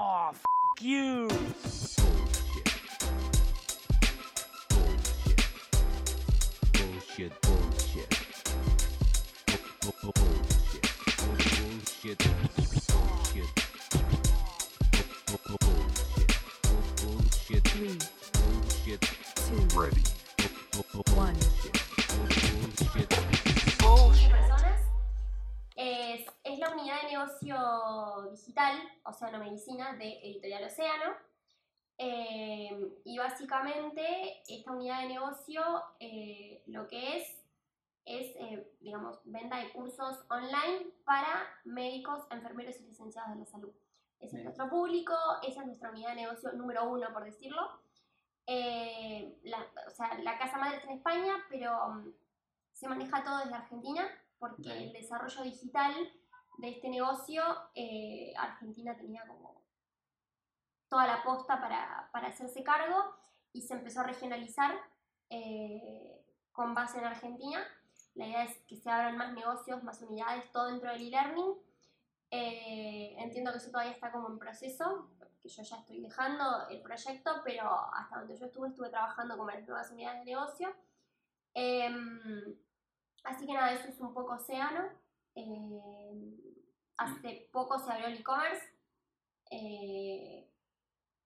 Oh, f you. Bullshit, bullshit. Bu- bu- Bullshit. Bullshit. Bullshit. Digital, Océano Medicina, de Editorial Océano. Eh, y básicamente esta unidad de negocio eh, lo que es es, eh, digamos, venta de cursos online para médicos, enfermeros y licenciados de la salud. Ese es nuestro público, esa es nuestra unidad de negocio número uno, por decirlo. La, o sea, la casa madre está en España, pero mm, se maneja todo desde Argentina, porque Bien. el desarrollo digital de este negocio, eh, Argentina tenía como toda la posta para, para hacerse cargo y se empezó a regionalizar eh, con base en Argentina. La idea es que se abran más negocios, más unidades, todo dentro del e-learning. Eh, entiendo que eso todavía está como en proceso, que yo ya estoy dejando el proyecto, pero hasta donde yo estuve, estuve trabajando con las nuevas unidades de negocio. Em, así que nada, eso es un poco océano. Em, hace poco se abrió el e-commerce, eh,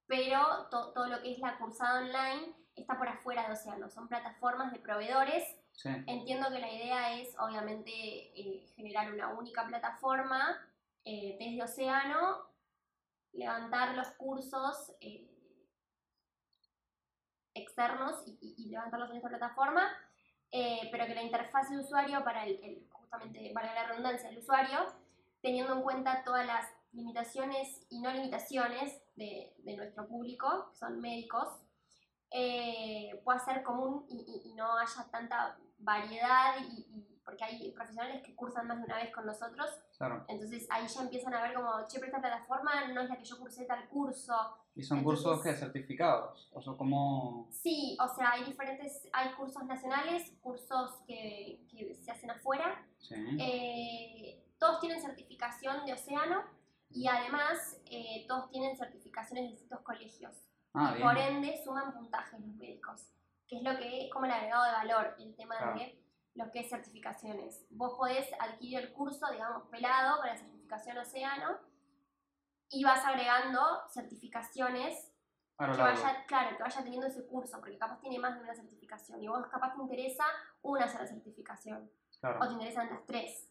pero to- todo lo que es la cursada online está por afuera de Océano. Son plataformas de proveedores Sí. Entiendo que la idea es, obviamente, eh, generar una única plataforma eh, desde Océano, levantar los cursos externos y, y- y levantarlos en esta plataforma, pero que la interfaz de usuario para el, el- justamente, para la redundancia del usuario, teniendo en cuenta todas las limitaciones y no limitaciones de, de nuestro público, que son médicos, eh, pueda ser común y, y- y no haya tanta variedad, y, y- porque hay profesionales que cursan más de una vez con nosotros, Claro. entonces ahí ya empiezan a ver como, che, pero esta plataforma no es la que yo cursé tal curso. ¿Y son Entonces- cursos que certificados? ¿O son como...? Sí, o sea, hay diferentes, hay cursos nacionales, cursos que, que se hacen afuera, Sí. eh, todos tienen certificación de océano y además eh, todos tienen certificaciones de distintos colegios. ah, y por ende suman puntajes los médicos, que es lo que es como el agregado de valor, el tema Claro. de lo que es certificaciones. Vos podés adquirir el curso, digamos, pelado con la certificación Océano y vas agregando certificaciones que vaya, claro, que vaya teniendo ese curso, porque capaz tiene más de una certificación y vos capaz te interesa una sola certificación o Claro. te interesan las tres.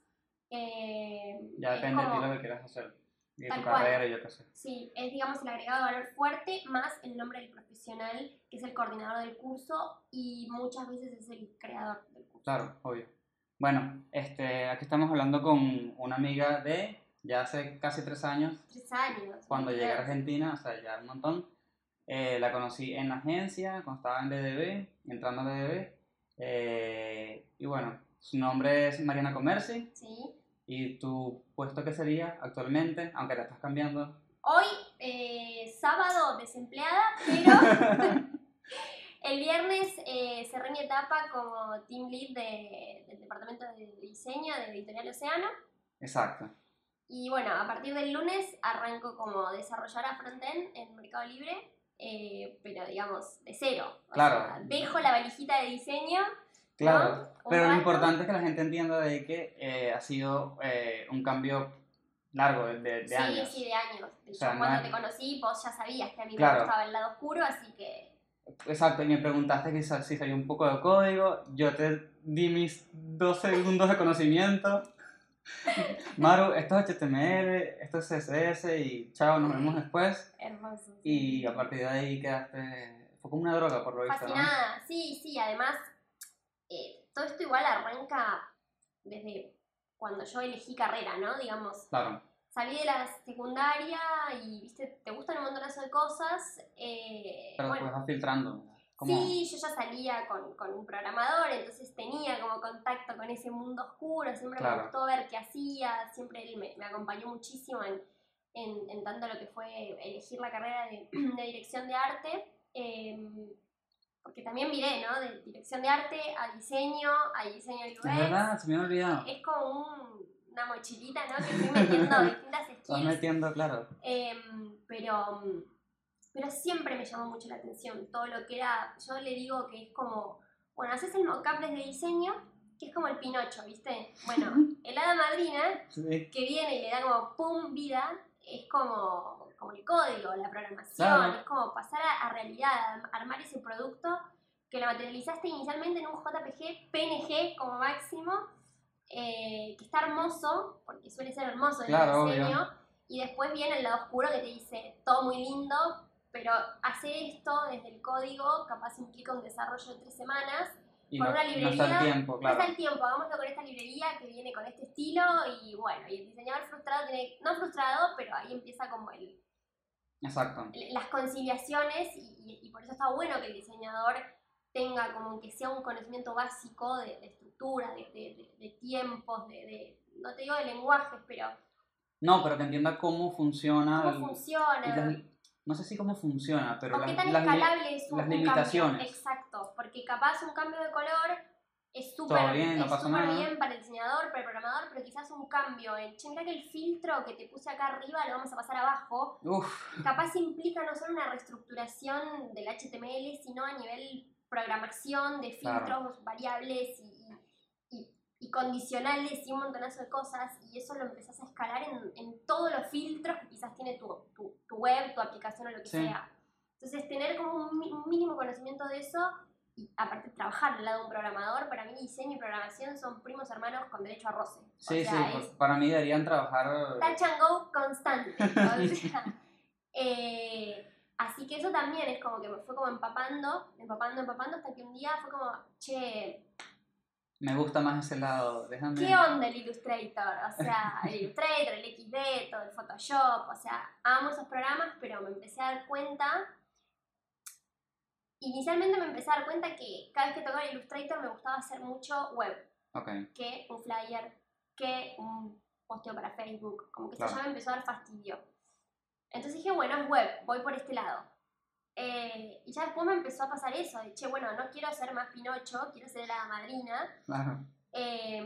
Eh, Ya depende de ti como- lo que quieras hacer. Y de tu cual. carrera y yo qué sé. Sí, es digamos el agregado de valor fuerte más el nombre del profesional que es el coordinador del curso y muchas veces es el creador del curso. Claro, obvio. Bueno, este, aquí estamos hablando con una amiga de ya hace casi tres años, Tres años. cuando llegué a. Argentina, o sea, ya un montón. Eh, la conocí en la agencia, cuando estaba en DDB, entrando a DDB. Eh, y bueno, su nombre es Mariana Comerci. Sí. ¿Y tu puesto qué sería actualmente? Aunque te estás cambiando. Hoy, eh, sábado, desempleada, pero el viernes eh, cerré mi etapa como team lead de- del departamento de diseño de Editorial Océano. Exacto. Y bueno, a partir del lunes arranco como desarrolladora frontend en Mercado Libre, eh, pero digamos de cero. O Claro. sea, dejo la valijita de diseño. Claro. Pero lo importante es que la gente entienda de que eh, ha sido eh, un cambio largo de, de- de sí, años. sí, de años. O sea, cuando no te conocí, vos ya sabías que a mí Claro. me gustaba el lado oscuro, así que Exacto, y me preguntaste que si sabía un poco de código, yo te di mis dos segundos de conocimiento. Maru, esto es HTML, esto es CSS y chao, nos vemos después. hermoso. Y a partir de ahí quedaste... Fue como una droga por lo visto, ¿no? Fascinada, sí, sí, además, eh, todo esto igual arranca desde cuando yo elegí carrera, ¿no? Digamos, Claro, salí de la secundaria y, viste, te gustan un montonazo de cosas. eh, pero bueno, después vas filtrando. Sí, yo ya salía con, con un programador, entonces tenía como contacto con ese mundo oscuro, siempre Claro. me gustó ver qué hacía, siempre él me, me acompañó muchísimo en, en, en tanto lo que fue elegir la carrera de, de dirección de arte, em, porque también miré, ¿no? De dirección de arte a diseño, a diseño UX. Es verdad, se me había olvidado. Es como un, una mochilita, ¿no? Que fui metiendo distintas Estás skills. metiendo, claro. Em, pero, pero siempre me llamó mucho la atención todo lo que era, yo le digo que es como, bueno, haces el mockup desde diseño, que es como el Pinocho, ¿viste? Bueno, el hada madrina, Sí. que viene y le da como pum vida, es como, como el código, la programación, Claro. es como pasar a, a realidad, a armar ese producto que lo materializaste inicialmente en un JPG, PNG como máximo, eh, que está hermoso, porque suele ser hermoso en Claro, el diseño, obvio. y después viene el lado oscuro que te dice todo muy lindo, pero hacer esto desde el código capaz implica un desarrollo de tres semanas. Y Con no, una no está librería, el tiempo, No claro. está el tiempo, hagámoslo con esta librería que viene con este estilo y bueno, y el diseñador frustrado tiene, no frustrado, pero ahí empieza como el, Exacto. las conciliaciones y, y- por eso está bueno que el diseñador tenga como que sea un conocimiento básico de, de estructura, de, de- de- tiempos, de, no te digo de lenguajes, pero No, pero que entienda cómo funciona. cómo el- funciona. las- no sé si cómo funciona, pero o qué las, tan las escalable es un, las un cambio. limitaciones. Exacto, porque capaz un cambio de color es súper bien, no es bien para el diseñador, para el programador, pero quizás un cambio en, che, mirá que el filtro que te puse acá arriba lo vamos a pasar abajo, Uf, capaz implica no solo una reestructuración del HTML, sino a nivel programación de filtros, Claro. variables y, y- y condicionales y un montonazo de cosas, y eso lo empezás a escalar en, en todos los filtros que quizás tiene tu, tu- tu web, tu aplicación o lo que Sí. sea. Entonces, tener como un, un mínimo conocimiento de eso, y aparte trabajar al lado de un programador, para mí diseño y programación son primos hermanos con derecho a roce. O sí, sea, sí, es- para mí deberían trabajar. touch and go constante. o sea, eh, así que eso también es como que me fue como empapando, empapando, empapando, hasta que un día fue como, che, Me gusta más ese lado, déjame. ¿qué onda el Illustrator? O sea, el Illustrator, el XD, todo el Photoshop, o sea, amo esos programas, pero me empecé a dar cuenta. Inicialmente me empecé a dar cuenta que cada vez que tocaba Illustrator me gustaba hacer mucho web. Ok, que un flyer, que un posteo para Facebook, como que Claro. eso ya me empezó a dar fastidio. Entonces dije, bueno, es web, voy por este lado. Eh, y ya después me empezó a pasar eso, de che, bueno, no quiero ser más Pinocho, quiero ser la madrina. claro. Eh,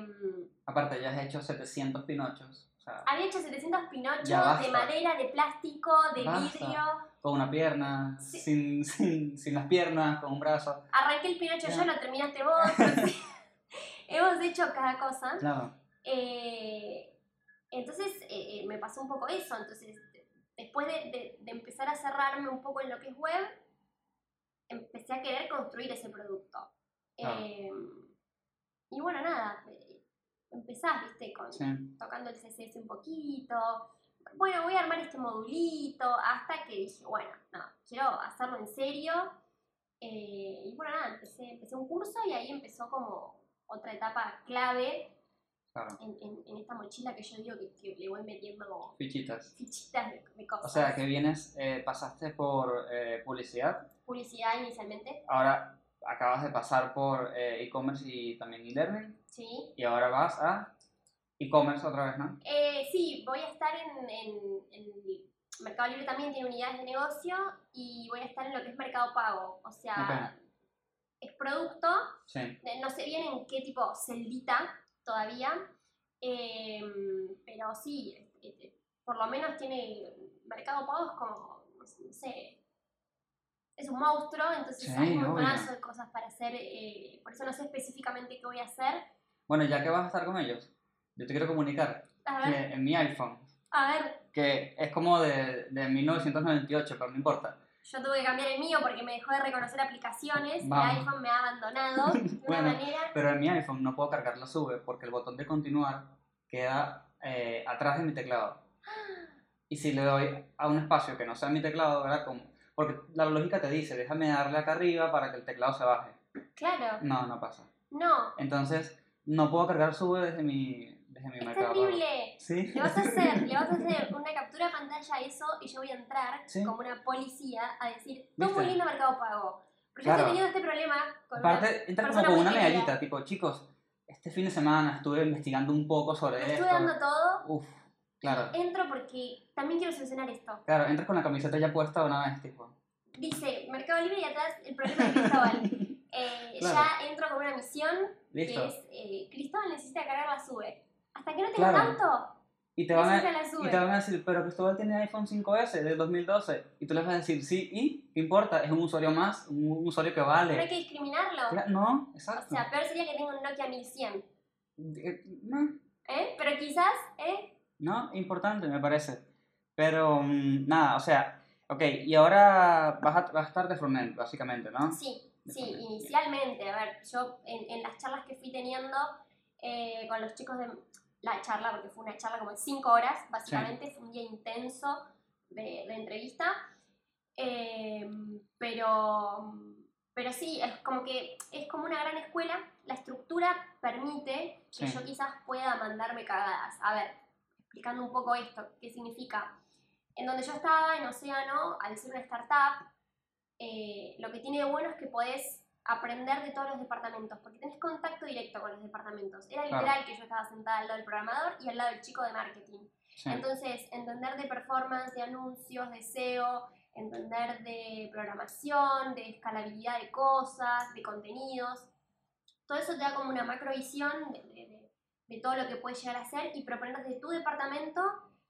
Aparte, ya has hecho 700 pinochos. O sea, había hecho 700 Pinochos de madera, de plástico, de Basta. vidrio. Con una pierna, Sí. sin, sin, sin las piernas, con un brazo. Arranqué el Pinocho Ya. yo, lo terminaste vos. entonces, Hemos hecho cada cosa. Claro. Eh, entonces eh, eh, me pasó un poco eso. Entonces, de- después de, de- de empezar a cerrarme un poco en lo que es web, empecé a querer construir ese producto. Claro. Eh, y bueno, nada, empezás, viste, con, Sí. tocando el CSS un poquito. Bueno, voy a armar este modulito, hasta que dije, bueno, no, quiero hacerlo en serio. Eh, y bueno, nada, empecé, empecé un curso y ahí empezó como otra etapa clave Claro. en, en- en esta mochila que yo digo que, que le voy metiendo Fichitas. fichitas de, de cosas. O sea, que vienes, eh, pasaste por eh, publicidad, Publicidad inicialmente, ahora acabas de pasar por eh, e-commerce y también e-learning, sí. y ahora vas a e-commerce otra vez, ¿no? Eh, sí, voy a estar en, en, en Mercado Libre también tiene unidades de negocio y voy a estar en lo que es Mercado Pago. O sea, es producto, Sí. no sé bien en qué tipo celdita todavía, eh, pero sí, eh, eh, por lo menos tiene Mercado Pago es como, no sé, es un monstruo, entonces Sí, hay un montonazo de cosas para hacer, eh, por eso no sé específicamente qué voy a hacer. Bueno, ya que vas a estar con ellos, yo te quiero comunicar A que ver, en mi iPhone, a ver, que es como de, de 1998, pero no importa. Yo tuve que cambiar el mío porque me dejó de reconocer aplicaciones. Vamos. El iPhone me ha abandonado de una Bueno. manera. Pero en mi iPhone no puedo cargar la sube porque el botón de continuar queda eh, atrás de mi teclado. Y si le doy a un espacio que no sea mi teclado, ¿verdad? Como, porque la lógica te dice, déjame darle acá arriba para que el teclado se baje. Claro, No, no pasa. no. Entonces, no puedo cargar sube desde mi, Es. Pago. terrible. Sí. Le vas a hacer, le vas a hacer una captura de pantalla a eso y yo voy a entrar Sí. como una policía a decir, todo muy lindo Mercado Pago. Pero Claro. yo he tenido este problema con una- Aparte, entra como con una medallita, tipo, chicos, este fin de semana estuve investigando un poco sobre esto. estuve dando todo. Uf, claro. Entro porque también quiero solucionar esto. Claro, entras con la camiseta ya puesta una vez, tipo. Dice Mercado Libre y atrás el problema de Cristóbal. Eh, Claro. Ya entro con una misión Listo. que es eh, Cristóbal necesita cargar la sube. Hasta que no tenga Claro. auto, Y te, van a, y te van a decir, pero Cristóbal tiene iPhone 5S del 2012. Y tú les vas a decir, sí, ¿y? ¿Qué importa? Es un usuario más, un usuario que no hay vale. que discriminarlo. No, O exacto. sea, peor sería que tenga un Nokia 1100. Eh, no, ¿Eh? Pero quizás, ¿eh? no, importante me parece. Pero mm, nada, o sea, ok, y ahora vas a, vas a estar de frontend, básicamente, ¿no? Sí, sí, inicialmente, a ver, yo en, en las charlas que fui teniendo eh, con los chicos de la charla, porque fue una charla como de 5 horas, básicamente, fue un día intenso de, de entrevista, eh, pero, pero sí, es como que es como una gran escuela, la estructura permite que Sí. yo quizás pueda mandarme cagadas. A ver, explicando un poco esto, qué significa. En donde yo estaba, en Océano, al ser una startup, eh, lo que tiene de bueno es que podés aprender de todos los departamentos, porque tenés contacto directo con los departamentos. Era Claro. literal que yo estaba sentada al lado del programador y al lado del chico de marketing. Sí. Entonces, entender de performance, de anuncios, de SEO, entender de programación, de escalabilidad de cosas, de contenidos. Todo eso te da como una macrovisión de, de- de- de todo lo que puedes llegar a hacer y proponer desde tu departamento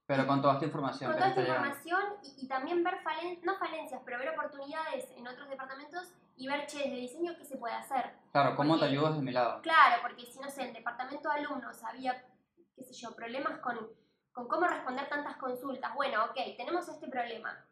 Pero con toda esta información con toda esta información y, y también ver, falen, no falencias, pero ver oportunidades en otros departamentos y ver, che, desde diseño, qué se puede hacer. Claro, ¿cómo te ayudas de mi lado? Claro, porque si no sé, en el departamento de alumnos había, qué sé yo, problemas con, con cómo responder tantas consultas. Bueno, ok, tenemos este problema,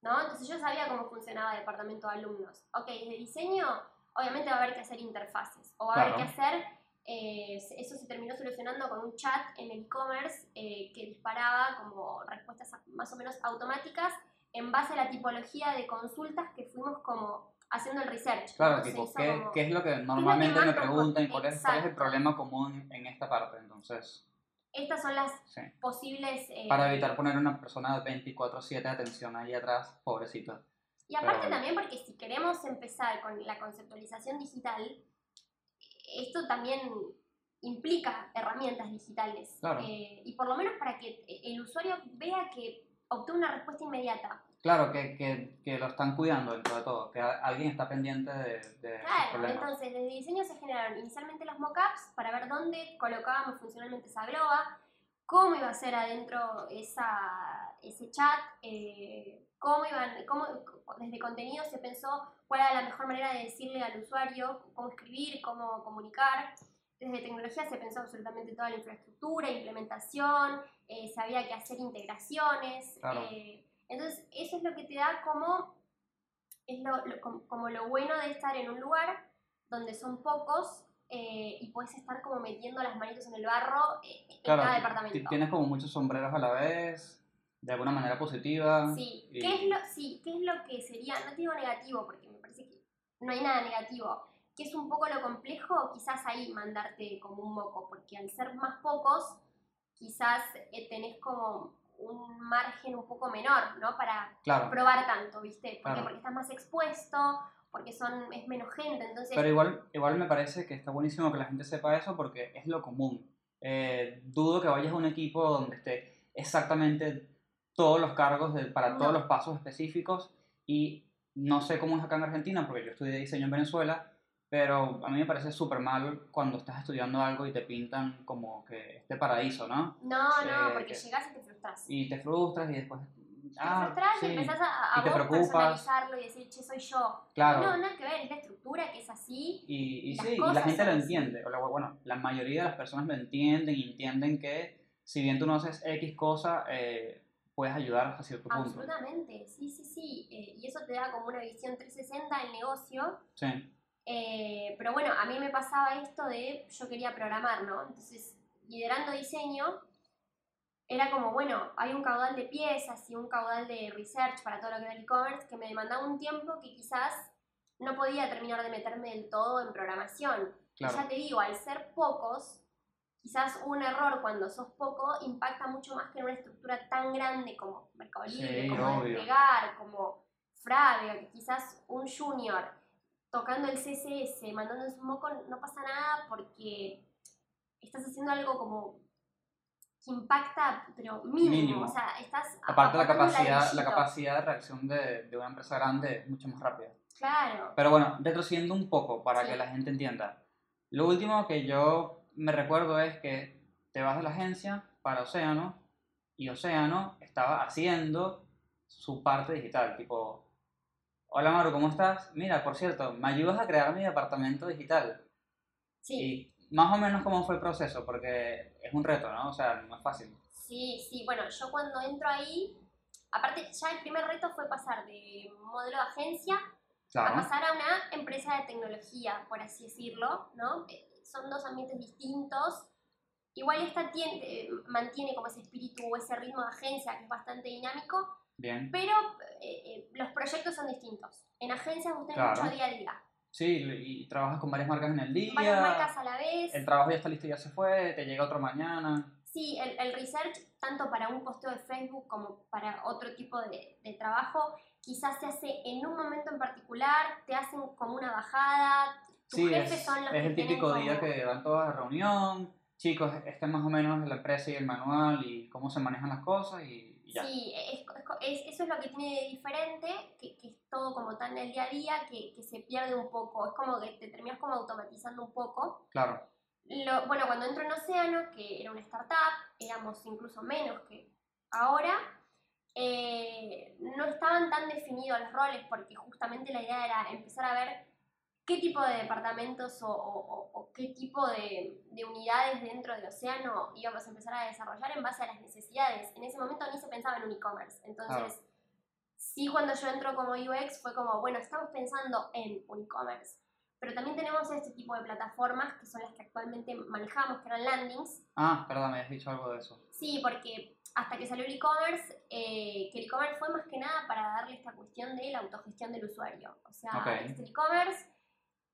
¿no? Entonces yo sabía cómo funcionaba el departamento de alumnos. Ok, desde diseño, obviamente va a haber que hacer interfaces, o va a haber que hacer, eh, eso se terminó solucionando con un chat en el e-commerce eh, que disparaba como respuestas más o menos automáticas en base a la tipología de consultas que fuimos como haciendo el research. Claro, tipo, ¿qué, como- qué es lo que normalmente me preguntan cuál es, cuál es el problema común en esta parte? Entonces, Estas son las sí. posibles... eh, Para evitar poner una persona 24-7 de atención ahí atrás, pobrecito. Y aparte pero- también porque si queremos empezar con la conceptualización digital, esto también implica herramientas digitales. Claro. Eh, y por lo menos para que el usuario vea que obtuvo una respuesta inmediata. Claro, que, que, que lo están cuidando dentro de todo, que alguien está pendiente de, de Claro, problemas. entonces desde diseño se generaron inicialmente los mockups para ver dónde colocábamos funcionalmente esa globa, cómo iba a ser adentro esa, ese chat, eh, cómo iban, cómo, desde contenido se pensó cuál era la mejor manera de decirle al usuario cómo escribir, cómo comunicar. Desde tecnología se pensó absolutamente toda la infraestructura, implementación, eh, se había que hacer integraciones. Claro. eh, entonces, eso es lo que te da como, es lo, lo- como, como lo bueno de estar en un lugar donde son pocos eh, y puedes estar como metiendo las manitos en el barro eh, en Claro, cada ti- departamento. tienes como muchos sombreros a la vez, de alguna manera positiva. Sí, y- ¿qué es, lo, sí, ¿qué es lo que sería? No te digo negativo, porque me parece que no hay nada negativo. Que es un poco lo complejo, quizás ahí mandarte como un moco, porque al ser más pocos, quizás eh, tenés como un margen un poco menor, ¿no? Para Claro, probar tanto, ¿viste? ¿Por? Claro. Porque estás más expuesto, porque son, es menos gente, entonces... pero igual, igual me parece que está buenísimo que la gente sepa eso porque es lo común. Eh, dudo que vayas a un equipo donde esté exactamente todos los cargos de- para todos No. los pasos específicos y no sé cómo es acá en Argentina porque yo estudié diseño en Venezuela, pero a mí me parece súper mal cuando estás estudiando algo y te pintan como que este paraíso, ¿no? No, no, Eh, porque que- llegás y te frustras. Y te frustras y después... te Ah, frustras sí. y empezás a, a Y te vos preocupas. personalizarlo y decir, che, soy yo. Claro. No, nada que ver, es la estructura que es así. Y, y sí, y la gente lo entiende. Bueno, la mayoría de las personas lo entienden y entienden que si bien tú no haces X cosa, eh, puedes ayudar hasta cierto punto. Absolutamente, sí, sí, sí. eh, y eso te da como una visión 360 del negocio. Sí, Eh, pero bueno, a mí me pasaba esto de yo quería programar, ¿no? Entonces, liderando diseño, era como, bueno, hay un caudal de piezas y un caudal de research para todo lo que era el e-commerce que me demandaba un tiempo que quizás no podía terminar de meterme del todo en programación. Y claro. ya te digo, al ser pocos, quizás un error cuando sos poco impacta mucho más que en una estructura tan grande como Mercado Libre, Sí, como. Despegar, como Frávega, que quizás un junior tocando el CSS, mandando un moco, no pasa nada porque estás haciendo algo como que impacta, pero mínimo, Mínimo. o sea, estás Aparte la capacidad, la capacidad de reacción de, de una empresa grande es mucho más rápida. Claro, Pero bueno, retrocediendo un poco para Sí. que la gente entienda. Lo último que yo me recuerdo es que te vas de la agencia para Océano y Océano estaba haciendo su parte digital, tipo, hola Maru, ¿cómo estás? Mira, por cierto, ¿me ayudas a crear mi departamento digital? Sí, Y más o menos cómo fue el proceso, porque es un reto, ¿no? O sea, no es fácil. sí, sí. Bueno, yo cuando entro ahí, aparte ya el primer reto fue pasar de modelo de agencia a Claro. pasar a una empresa de tecnología, por así decirlo, ¿no? Eh, Son dos ambientes distintos. Igual esta tiene- eh, mantiene como ese espíritu o ese ritmo de agencia que es bastante dinámico, Bien. pero eh, eh, los proyectos son distintos. En agencias tenés Claro. mucho día a día. Sí, y trabajas con varias marcas en el día. Varias marcas a la vez. El trabajo ya está listo y ya se fue, te llega otro mañana. Sí, el, el research, tanto para un posteo de Facebook como para otro tipo de, de trabajo, quizás se hace en un momento en particular, te hacen como una bajada, tus Sí, jefes es, son los es que el típico día como- que van todos a reunión. Chicos, este es más o menos la empresa y el manual y cómo se manejan las cosas y ya. Sí, es, es- es- eso es lo que tiene de diferente, que, que es todo como tan el día a día que, que se pierde un poco, es como que te terminas como automatizando un poco. Claro. Lo- bueno, cuando entro en Océano, que era una startup, éramos incluso menos que ahora, eh, no estaban tan definidos los roles porque justamente la idea era empezar a ver qué tipo de departamentos o, o- o- o qué tipo de, de unidades dentro de Océano íbamos a empezar a desarrollar en base a las necesidades. En ese momento ni se pensaba en un e-commerce. Entonces, sí cuando yo entro como UX fue como, bueno, estamos pensando en un e-commerce. Pero también tenemos este tipo de plataformas que son las que actualmente manejamos, que eran landings. Ah, perdón, me habías dicho algo de eso. Sí, porque hasta que salió el e-commerce, eh, que el e-commerce fue más que nada para darle esta cuestión de la autogestión del usuario. O sea, Ok. este e-commerce,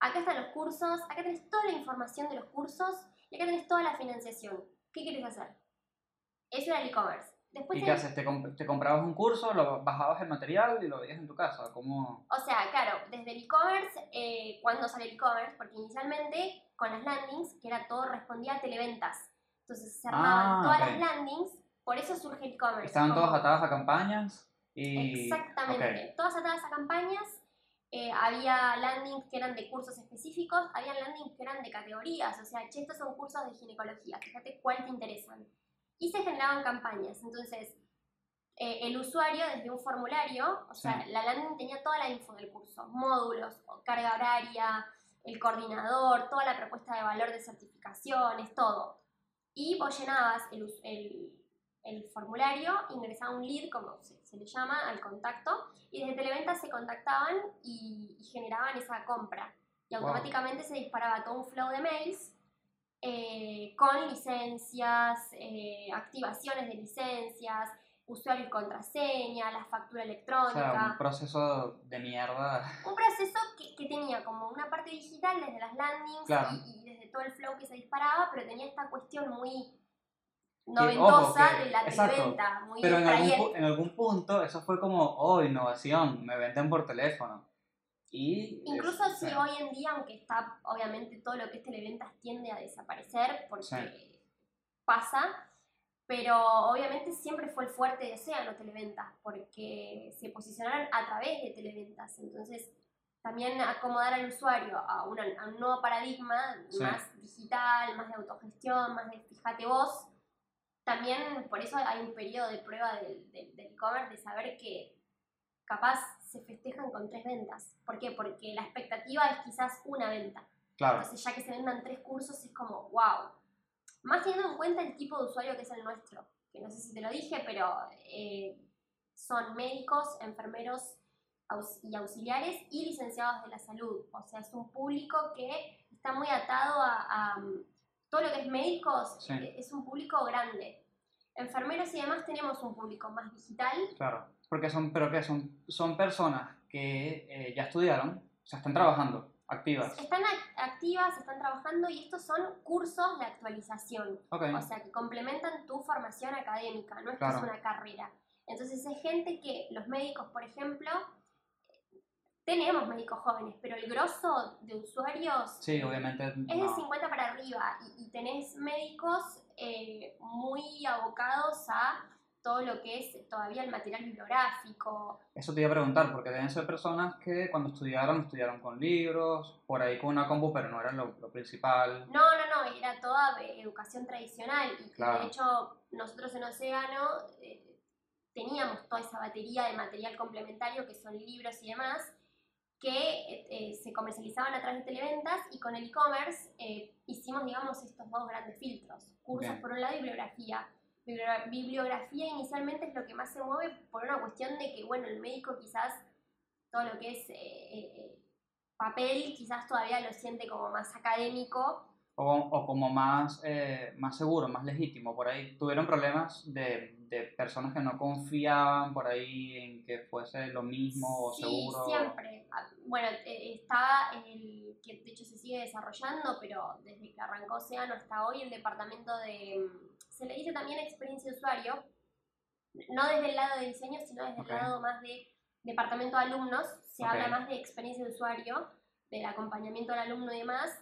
acá están los cursos, acá tenés toda la información de los cursos y acá tenés toda la financiación. ¿Qué quieres hacer? Eso era el e-commerce. Después ¿Y qué haces? ¿Te, comp- te comprabas un curso, lo bajabas el material y lo veías en tu casa? ¿Cómo? O sea, claro, desde el e-commerce, eh, cuando salió el e-commerce, porque inicialmente con las landings, que era todo, respondía a televentas. Entonces se armaban Ah, todas ok. las landings, por eso surge el e-commerce. Estaban como- todas atadas a campañas y... Exactamente, ok. todas atadas a campañas. Eh, había landings que eran de cursos específicos, había landings que eran de categorías, o sea, che, estos son cursos de ginecología, fíjate cuál te interesan. Y se generaban campañas, entonces eh, el usuario desde un formulario, o sea, Sí. la landing tenía toda la info del curso, módulos, carga horaria, el coordinador, toda la propuesta de valor de certificaciones, todo. Y vos llenabas el, el, el formulario, ingresaba un lead, como se, se le llama, al contacto, y desde Televenta se contactaban y, y generaban esa compra. Y Wow. automáticamente se disparaba todo un flow de mails eh, con licencias, eh, activaciones de licencias, usuario y contraseña, la factura O electrónica. sea, un proceso de mierda. Un proceso que, que tenía como una parte digital desde las landings Claro. y, y desde todo el flow que se disparaba, pero tenía esta cuestión muy ojo, noventosa que- de la televenta, muy Pero en algún, en punto eso fue como, oh, innovación, me venden por teléfono. Y... Incluso es- si hoy en día, aunque está obviamente todo lo que es televentas tiende a desaparecer porque Sí. pasa, pero obviamente siempre fue el fuerte de Océano Televentas porque se posicionaron a través de televentas. Entonces, también acomodar al usuario a, una- a un nuevo paradigma Sí. más digital, más de autogestión, más de fíjate vos. También por eso hay un periodo de prueba del e-commerce de saber que capaz se festejan con tres ventas. ¿Por qué? Porque la expectativa es quizás una venta. Claro, Entonces, ya que se vendan tres cursos, es como, wow. Más teniendo en cuenta el tipo de usuario que es el nuestro, que no sé si te lo dije, pero eh, son médicos, enfermeros y auxiliares y licenciados de la salud. O sea, es un público que está muy atado a, a, todo lo que es médicos, Sí. eh, es un público grande. Enfermeros y demás tenemos un público más digital, claro. Porque son, pero que son, son personas que eh, ya estudiaron, o sea, están trabajando, activas. están ac- activas, están trabajando y estos son cursos de actualización. Ok, O sea, que complementan tu formación académica, no es que es una carrera. Entonces es gente que los médicos, por ejemplo, tenemos médicos jóvenes, pero el grosso de usuarios sí, obviamente. es de no. 50 para arriba y, y tenés médicos eh, muy abocados a todo lo que es todavía el material bibliográfico. Eso te iba a preguntar, porque deben ser personas que cuando estudiaron, estudiaron con libros, por ahí con una compu, pero no era lo, lo principal. No, no, no, era toda eh, educación tradicional y Claro. de hecho nosotros en Océano eh, teníamos toda esa batería de material complementario que son libros y demás que eh, eh, se comercializaban a través de televentas y con el e-commerce eh, hicimos, digamos, estos dos grandes filtros. Cursos Bien. por un lado y bibliografía. Bibliografía inicialmente es lo que más se mueve por una cuestión de que, bueno, el médico quizás todo lo que es eh, papel quizás todavía lo siente como más académico O, o como más, eh, más seguro, más legítimo, por ahí. ¿Tuvieron problemas de, de personas que no confiaban por ahí en que fuese lo mismo o sí, seguro? siempre. Bueno, eh, está el que de hecho se sigue desarrollando, pero desde que arrancó Océano hasta hoy el departamento de, mm, se le dice también experiencia de usuario, no desde el lado de diseño, sino desde Ok. el lado más de departamento de alumnos, se Ok. habla más de experiencia de usuario, del acompañamiento al alumno y demás.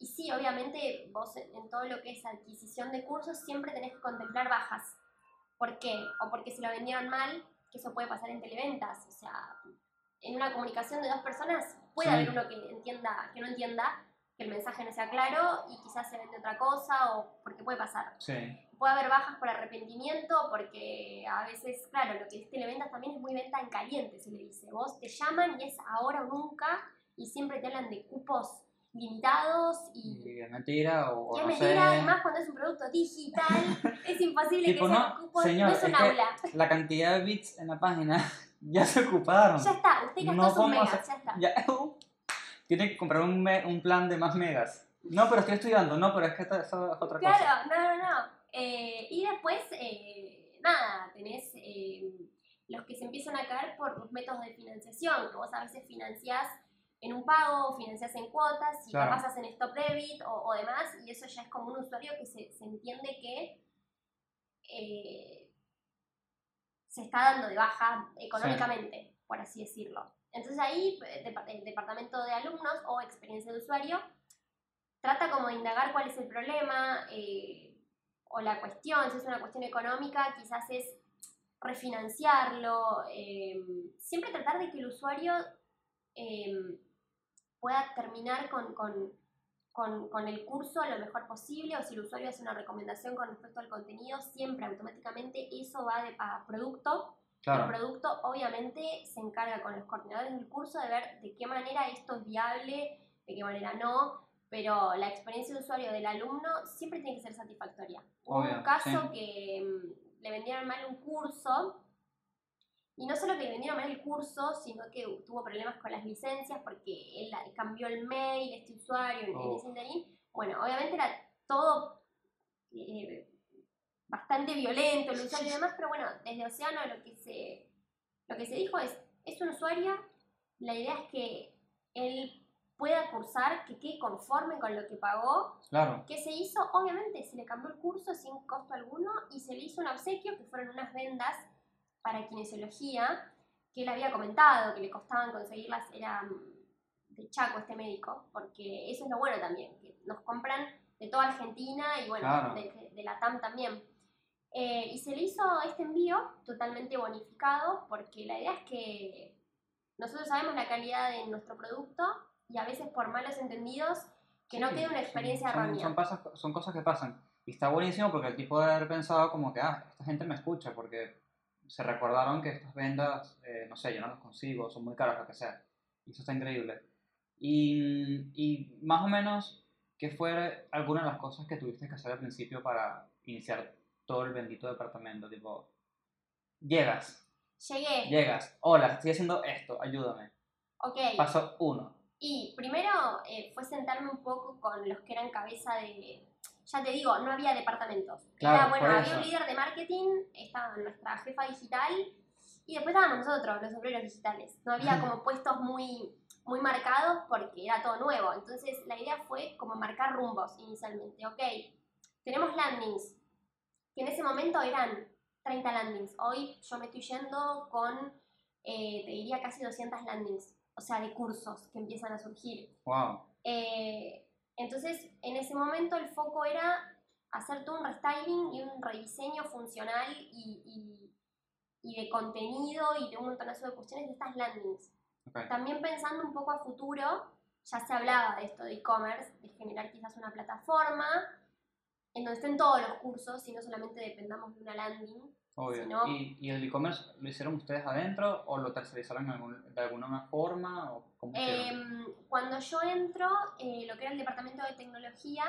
Y sí, obviamente vos en todo lo que es adquisición de cursos siempre tenés que contemplar bajas. ¿Por qué? O porque se lo vendieron mal, que eso puede pasar en televentas. O sea, en una comunicación de dos personas puede Sí. haber uno que entienda, que no entienda, que el mensaje no sea claro y quizás se vende otra cosa o porque puede pasar. Sí, Puede haber bajas por arrepentimiento porque a veces, claro, lo que es televentas también es muy venta en caliente, se le dice. Vos te llaman y es ahora o nunca y siempre te hablan de cupos limitados y es mentira o, y es no mentira, sé. y más cuando es un producto digital, es imposible Tipo, que no, un cupo, señor, no es un aula. La cantidad de bits en la página ya se ocuparon. Ya está, usted gastó No sus megas, hacer- ya está. Ya, tiene que comprar un, me- un plan de más megas. No, pero estoy estudiando. No, pero es que esta- eso es otra cosa. Claro, no, no, no. Eh, y después, eh, nada, tenés eh, los que se empiezan a caer por los métodos de financiación, que vos a veces financiás en un pago, financiás en cuotas, y Claro. capaz hacen stop debit o, o demás, y eso ya es como un usuario que se, se entiende que eh, se está dando de baja económicamente, por así decirlo. Entonces ahí eh, el departamento de alumnos o experiencia de usuario trata como de indagar cuál es el problema eh, o la cuestión, si es una cuestión económica, quizás es refinanciarlo, eh, siempre tratar de que el usuario pueda terminar con, con- con- con el curso lo mejor posible o si el usuario hace una recomendación con respecto al contenido, siempre automáticamente eso va de- a producto el Claro, producto obviamente se encarga con los coordinadores del curso de ver de qué manera esto es viable, de qué manera no, pero la experiencia de usuario del alumno siempre tiene que ser satisfactoria. Hubo un caso sí. que mm, le vendieron mal un curso y no solo que le vendieron mal el curso, sino que tuvo problemas con las licencias porque él cambió el mail, este usuario en, en Oh. ese interín. Bueno, obviamente era todo eh, bastante violento el usuario y demás, pero bueno, desde Océano lo que se, lo que se dijo es, es un usuario, la idea es que él pueda cursar, que quede conforme con lo que pagó. claro. ¿Qué se hizo? Obviamente se le cambió el curso sin costo alguno y se le hizo un obsequio que fueron unas vendas para kinesiología que él había comentado, que le costaban conseguirlas, era mm, de Chaco este médico, porque eso es lo bueno también, que nos compran de toda Argentina y bueno, Claro. de, de la TAM también. Eh, y se le hizo este envío totalmente bonificado porque la idea es que nosotros sabemos la calidad de nuestro producto y a veces por malos entendidos que no Sí, quede una experiencia son, errónea. Son, pasas- son cosas que pasan. Y está buenísimo porque el tipo debe haber pensado como que, ah, esta gente me escucha porque se recordaron que estas vendas, eh, no sé, yo no las consigo, son muy caras, lo que sea. Y eso está increíble. Y, y más o menos, ¿qué fue alguna de las cosas que tuviste que hacer al principio para iniciar todo el bendito departamento? Tipo, llegas, Llegué, llegas, hola, estoy haciendo esto, ayúdame. ok. Paso uno. Y primero eh, fue sentarme un poco con los que eran cabeza de... Ya te digo, no había departamentos. Claro, Era, bueno, había eso. un líder de marketing, estaba nuestra jefa digital y después estábamos nosotros, los obreros digitales. No había como puestos muy, muy marcados porque era todo nuevo. Entonces la idea fue como marcar rumbos inicialmente. Ok, tenemos landings, que en ese momento eran 30 landings. Hoy yo me estoy yendo con, eh, te diría, casi 200 landings. O sea, de cursos que empiezan a surgir. Wow. Eh, entonces, en ese momento el foco era hacer todo un restyling y un rediseño funcional y, y- y de contenido y de un montonazo de cuestiones de estas landings. Ok. También pensando un poco a futuro, ya se hablaba de esto de e-commerce, de generar quizás una plataforma en donde estén todos los cursos y no solamente dependamos de una landing. Obvio. Si no- ¿Y, ¿Y el e-commerce lo hicieron ustedes adentro o lo tercerizaron en algún- de alguna forma? ¿O cómo? Em, cuando yo entro, eh, lo que era el departamento de tecnología,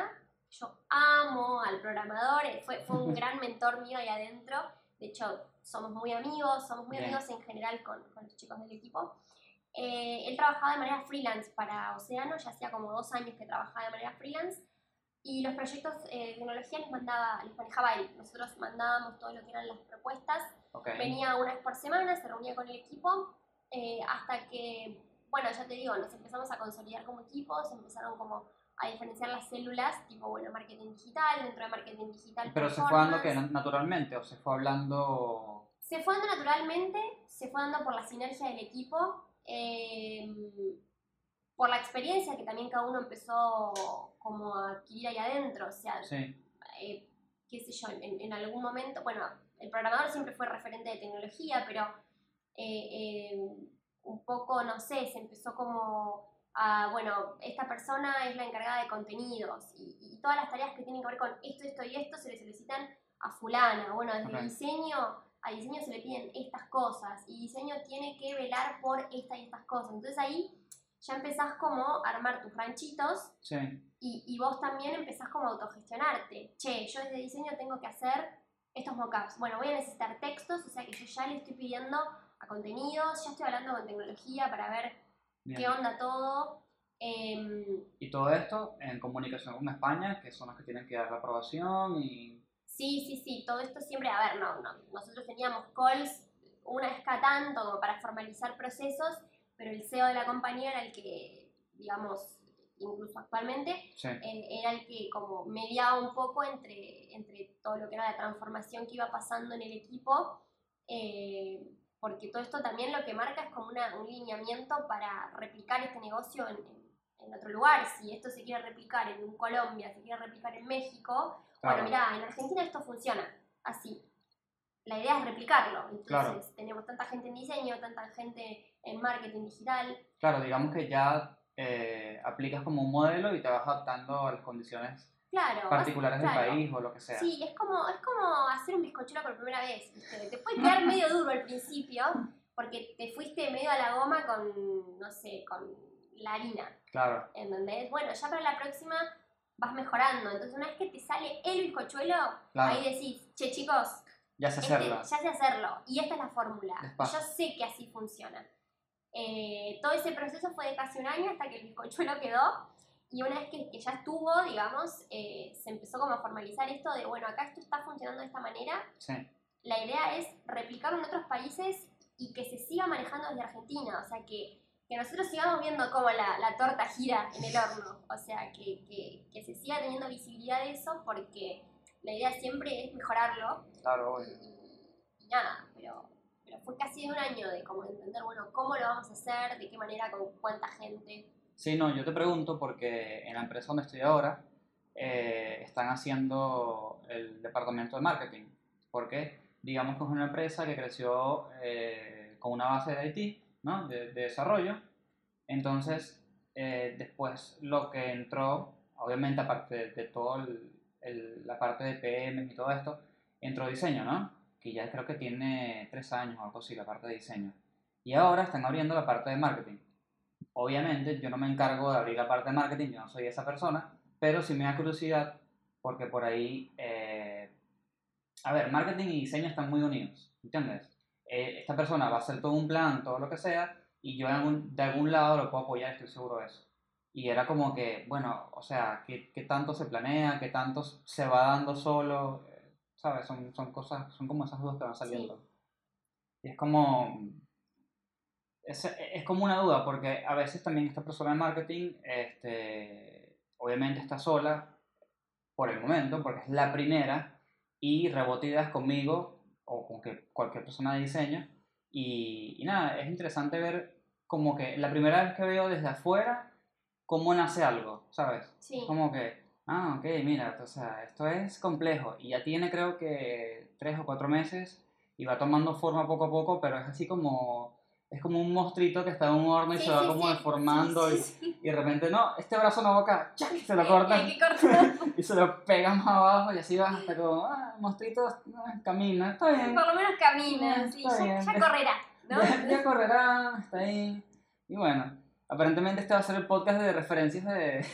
yo amo al programador, eh, fue, fue un gran mentor mío ahí adentro. De hecho, somos muy amigos, somos muy Bien. amigos en general con, con los chicos del equipo. Eh, él trabajaba de manera freelance para Océano, ya hacía como dos años que trabajaba de manera freelance. Y los proyectos eh, de tecnología los, mandaba, los manejaba él. Nosotros mandábamos todo lo que eran las propuestas Ok. venía una vez por semana, se reunía con el equipo, eh, hasta que, bueno, ya te digo, nos empezamos a consolidar como equipo, se empezaron como a diferenciar las células, tipo, bueno, marketing digital, dentro de marketing digital. Pero se fue dando que naturalmente o se fue hablando. Se fue dando naturalmente, se fue dando por la sinergia del equipo, eh, por la experiencia que también cada uno empezó como a adquirir ahí adentro, o sea, Sí, eh, qué sé yo, en, en algún momento, bueno, el programador siempre fue referente de tecnología, pero eh, eh, un poco, no sé, se empezó como a, bueno, esta persona es la encargada de contenidos y, y todas las tareas que tienen que ver con esto, esto y esto se le solicitan a fulana, bueno, desde Ok. diseño, a diseño se le piden estas cosas y diseño tiene que velar por esta y estas cosas, entonces ahí ya empezás como a armar tus ranchitos sí. y, y vos también empezás como a autogestionarte. Che, yo desde diseño tengo que hacer estos mockups. Bueno, voy a necesitar textos, o sea que yo ya le estoy pidiendo a contenidos, ya estoy hablando con tecnología para ver Bien. qué onda todo. Em, Y todo esto en comunicación con España, que son los que tienen que dar la aprobación y. sí, sí, sí, todo esto siempre, a ver, no, no, nosotros teníamos calls una vez cada tanto como para formalizar procesos, pero el CEO de la compañía era el que, digamos, incluso actualmente, Sí, eh, era el que como mediaba un poco entre, entre todo lo que era la transformación que iba pasando en el equipo, eh, porque todo esto también lo que marca es como una- un lineamiento para replicar este negocio en, en- en otro lugar. Si esto se quiere replicar en Colombia, se quiere replicar en México, claro. bueno, mira, en Argentina esto funciona así. La idea es replicarlo. Entonces, Claro. tenemos tanta gente en diseño, tanta gente en marketing digital. Claro, digamos que ya eh, aplicas como un modelo y te vas adaptando a las condiciones Claro. particulares del claro. país o lo que sea. Sí, es como, es como hacer un bizcochuelo por primera vez. ¿viste? Te puede quedar medio duro al principio porque te fuiste medio a la goma con, no sé, con la harina. Claro, ¿Entendés? Bueno, ya para la próxima vas mejorando. Entonces, una vez que te sale el bizcochuelo, claro. ahí decís, che, chicos, Ya sé este, hacerlo. ya sé hacerlo. Y esta es la fórmula. Yo sé que así funciona. Eh, todo ese proceso fue de casi un año hasta que el bizcochuelo quedó. Y una vez que, que ya estuvo, digamos, eh, se empezó como a formalizar esto de, bueno, acá esto está funcionando de esta manera. Sí, La idea es replicarlo en otros países y que se siga manejando desde Argentina. O sea, que, que nosotros sigamos viendo cómo la, la torta gira en el horno. O sea, que, que, que se siga teniendo visibilidad de eso porque la idea siempre es mejorarlo claro, obvio. y- y nada, pero, fue casi un año de como entender, bueno, cómo lo vamos a hacer, de qué manera, con cuánta gente. Sí, no, yo te pregunto porque en la empresa donde estoy ahora eh, están haciendo el departamento de marketing. Porque digamos que es una empresa que creció eh, con una base de IT, ¿no? de, de desarrollo. Entonces, eh, después lo que entró, obviamente aparte de, de toda la parte de PM y todo esto, entró diseño, ¿no? Que ya creo que tiene tres años o algo así, la parte de diseño. Y ahora están abriendo la parte de marketing. Obviamente yo no me encargo de abrir la parte de marketing, yo no soy esa persona, pero sí me da curiosidad porque por ahí, eh, a ver, marketing y diseño están muy unidos, ¿entiendes? Eh, esta persona va a hacer todo un plan, todo lo que sea, y yo de algún lado lo puedo apoyar, estoy seguro de eso. Y era como que, bueno, o sea, ¿qué, qué tanto se planea? ¿Qué tanto se va dando solo? ¿Sabes? Son, son cosas, son como esas dudas que van saliendo. Y es como, es, es como una duda, porque a veces también esta persona de marketing, este, obviamente está sola por el momento, porque es la primera, y rebota ideas conmigo o con que cualquier persona de diseño. Y, y nada, es interesante ver como que la primera vez que veo desde afuera cómo nace algo, ¿sabes? Sí, como que, ah, ok, mira, o sea, esto es complejo y ya tiene creo que tres o cuatro meses y va tomando forma poco a poco, pero es así como, es como un monstruito que está en un horno y Sí, se va sí, como sí, deformando y, y de repente, no, este brazo no va acá, ¡chac! se lo cortan y se lo pegan más abajo y así vas hasta como, ah, monstruito ah, camina, está bien, Por lo menos camina, Mm, sí, ya, ya correrá, ¿no? ya, ya correrá, está ahí. Y bueno, aparentemente este va a ser el podcast de referencias de,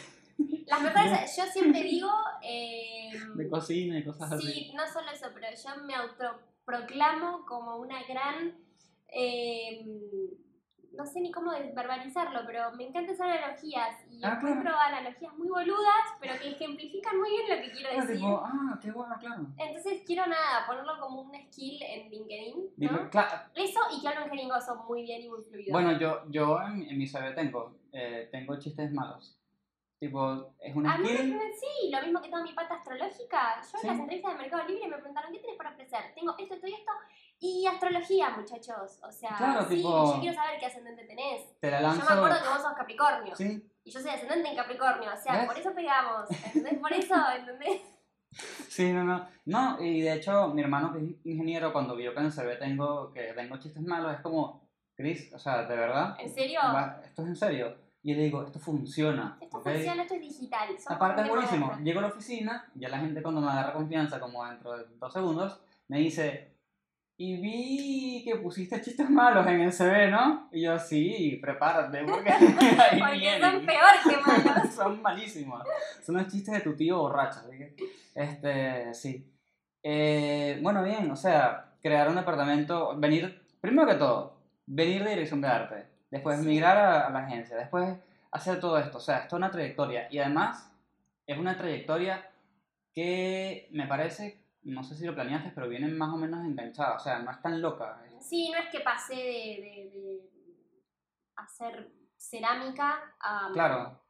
Las mejores, yo siempre digo, eh, de cocina y cosas así. sí, no solo eso, pero yo me autoproclamo como una gran, eh, no sé ni cómo verbalizarlo, pero me encantan esas analogías y Ah, claro. encuentro analogías muy boludas, pero que ejemplifican muy bien lo que quiero decir. tipo, ah, qué bueno, claro. Entonces quiero nada, ponerlo como un skill en LinkedIn, ¿no? Eso y que hablo en jeringoso muy bien y muy fluido. Bueno, yo, yo en, en mi CV tengo, eh, tengo chistes malos. Tipo, es una a mí me- sí, lo mismo que toda mi pata astrológica. Yo Sí. en las entrevistas de Mercado Libre me preguntaron, ¿qué tienes para ofrecer? Tengo esto, esto y esto. Y astrología, muchachos. O sea, Claro, sí, tipo- yo quiero saber qué ascendente tenés. Te la Yo lanzo. me acuerdo que vos sos Capricornio. Sí, Y yo soy ascendente en Capricornio. O sea, ¿Ves? por eso pegamos. ¿Entendés? Por eso, ¿entendés? sí, no, no. No, y de hecho, mi hermano que es ingeniero, cuando vio que en el CV tengo, que tengo chistes malos, es como, Chris, o sea, de verdad, ¿En serio? va- esto es en serio. Y le digo, esto funciona. Esto ¿ok? funciona, esto es digital. Aparte es buenísimo. Llego a la oficina, ya la gente cuando me agarra confianza, como dentro de dos segundos, me dice, y vi que pusiste chistes malos en el CV, ¿no? Y yo, sí, prepárate, porque ahí Porque vienen. son peor que malos. son malísimos. Son los chistes de tu tío borracho. que, Este, sí. Eh, bueno, bien, o sea, crear un departamento, venir, primero que todo, venir de dirección de arte, después Sí. migrar a, a la agencia, después hacer todo esto. O sea, esto es una trayectoria. Y además, es una trayectoria que me parece, no sé si lo planeaste, pero viene más o menos enganchada. O sea, no es tan loca. Sí, no es que pasé de, de- de hacer cerámica a Claro,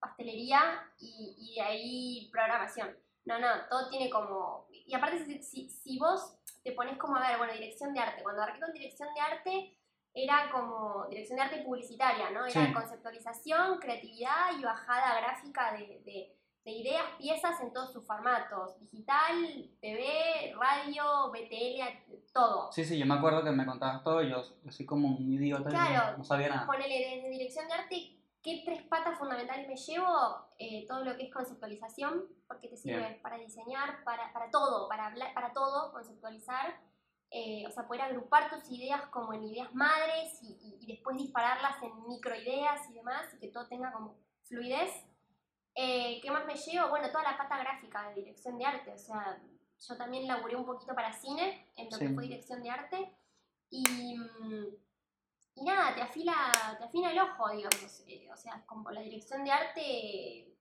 pastelería y, y de ahí programación. No, no, todo tiene como... Y aparte, si, si, si vos te pones como a ver, bueno, dirección de arte, cuando arranqué con dirección de arte era como dirección de arte publicitaria, ¿no? Era Sí. conceptualización, creatividad y bajada gráfica de, de- de ideas, piezas en todos sus formatos, digital, TV, radio, BTL, todo. sí, sí, yo me acuerdo que me contabas todo y yo, yo soy como un idiota Claro. no sabía nada. Ponele desde dirección de arte, ¿qué tres patas fundamentales me llevo? Eh, todo lo que es conceptualización, porque te sirve Bien. para diseñar, para, para todo, para hablar, para todo, conceptualizar. Eh, o sea, poder agrupar tus ideas como en ideas madres y, y- y después dispararlas en microideas y demás, y que todo tenga como fluidez. Eh, ¿Qué más me llevo? Bueno, toda la pata gráfica de dirección de arte, o sea, yo también laburé un poquito para cine, en lo que fue dirección de arte, y, y nada, te afila, te afina el ojo, digamos. Eh, o sea, como la dirección de arte,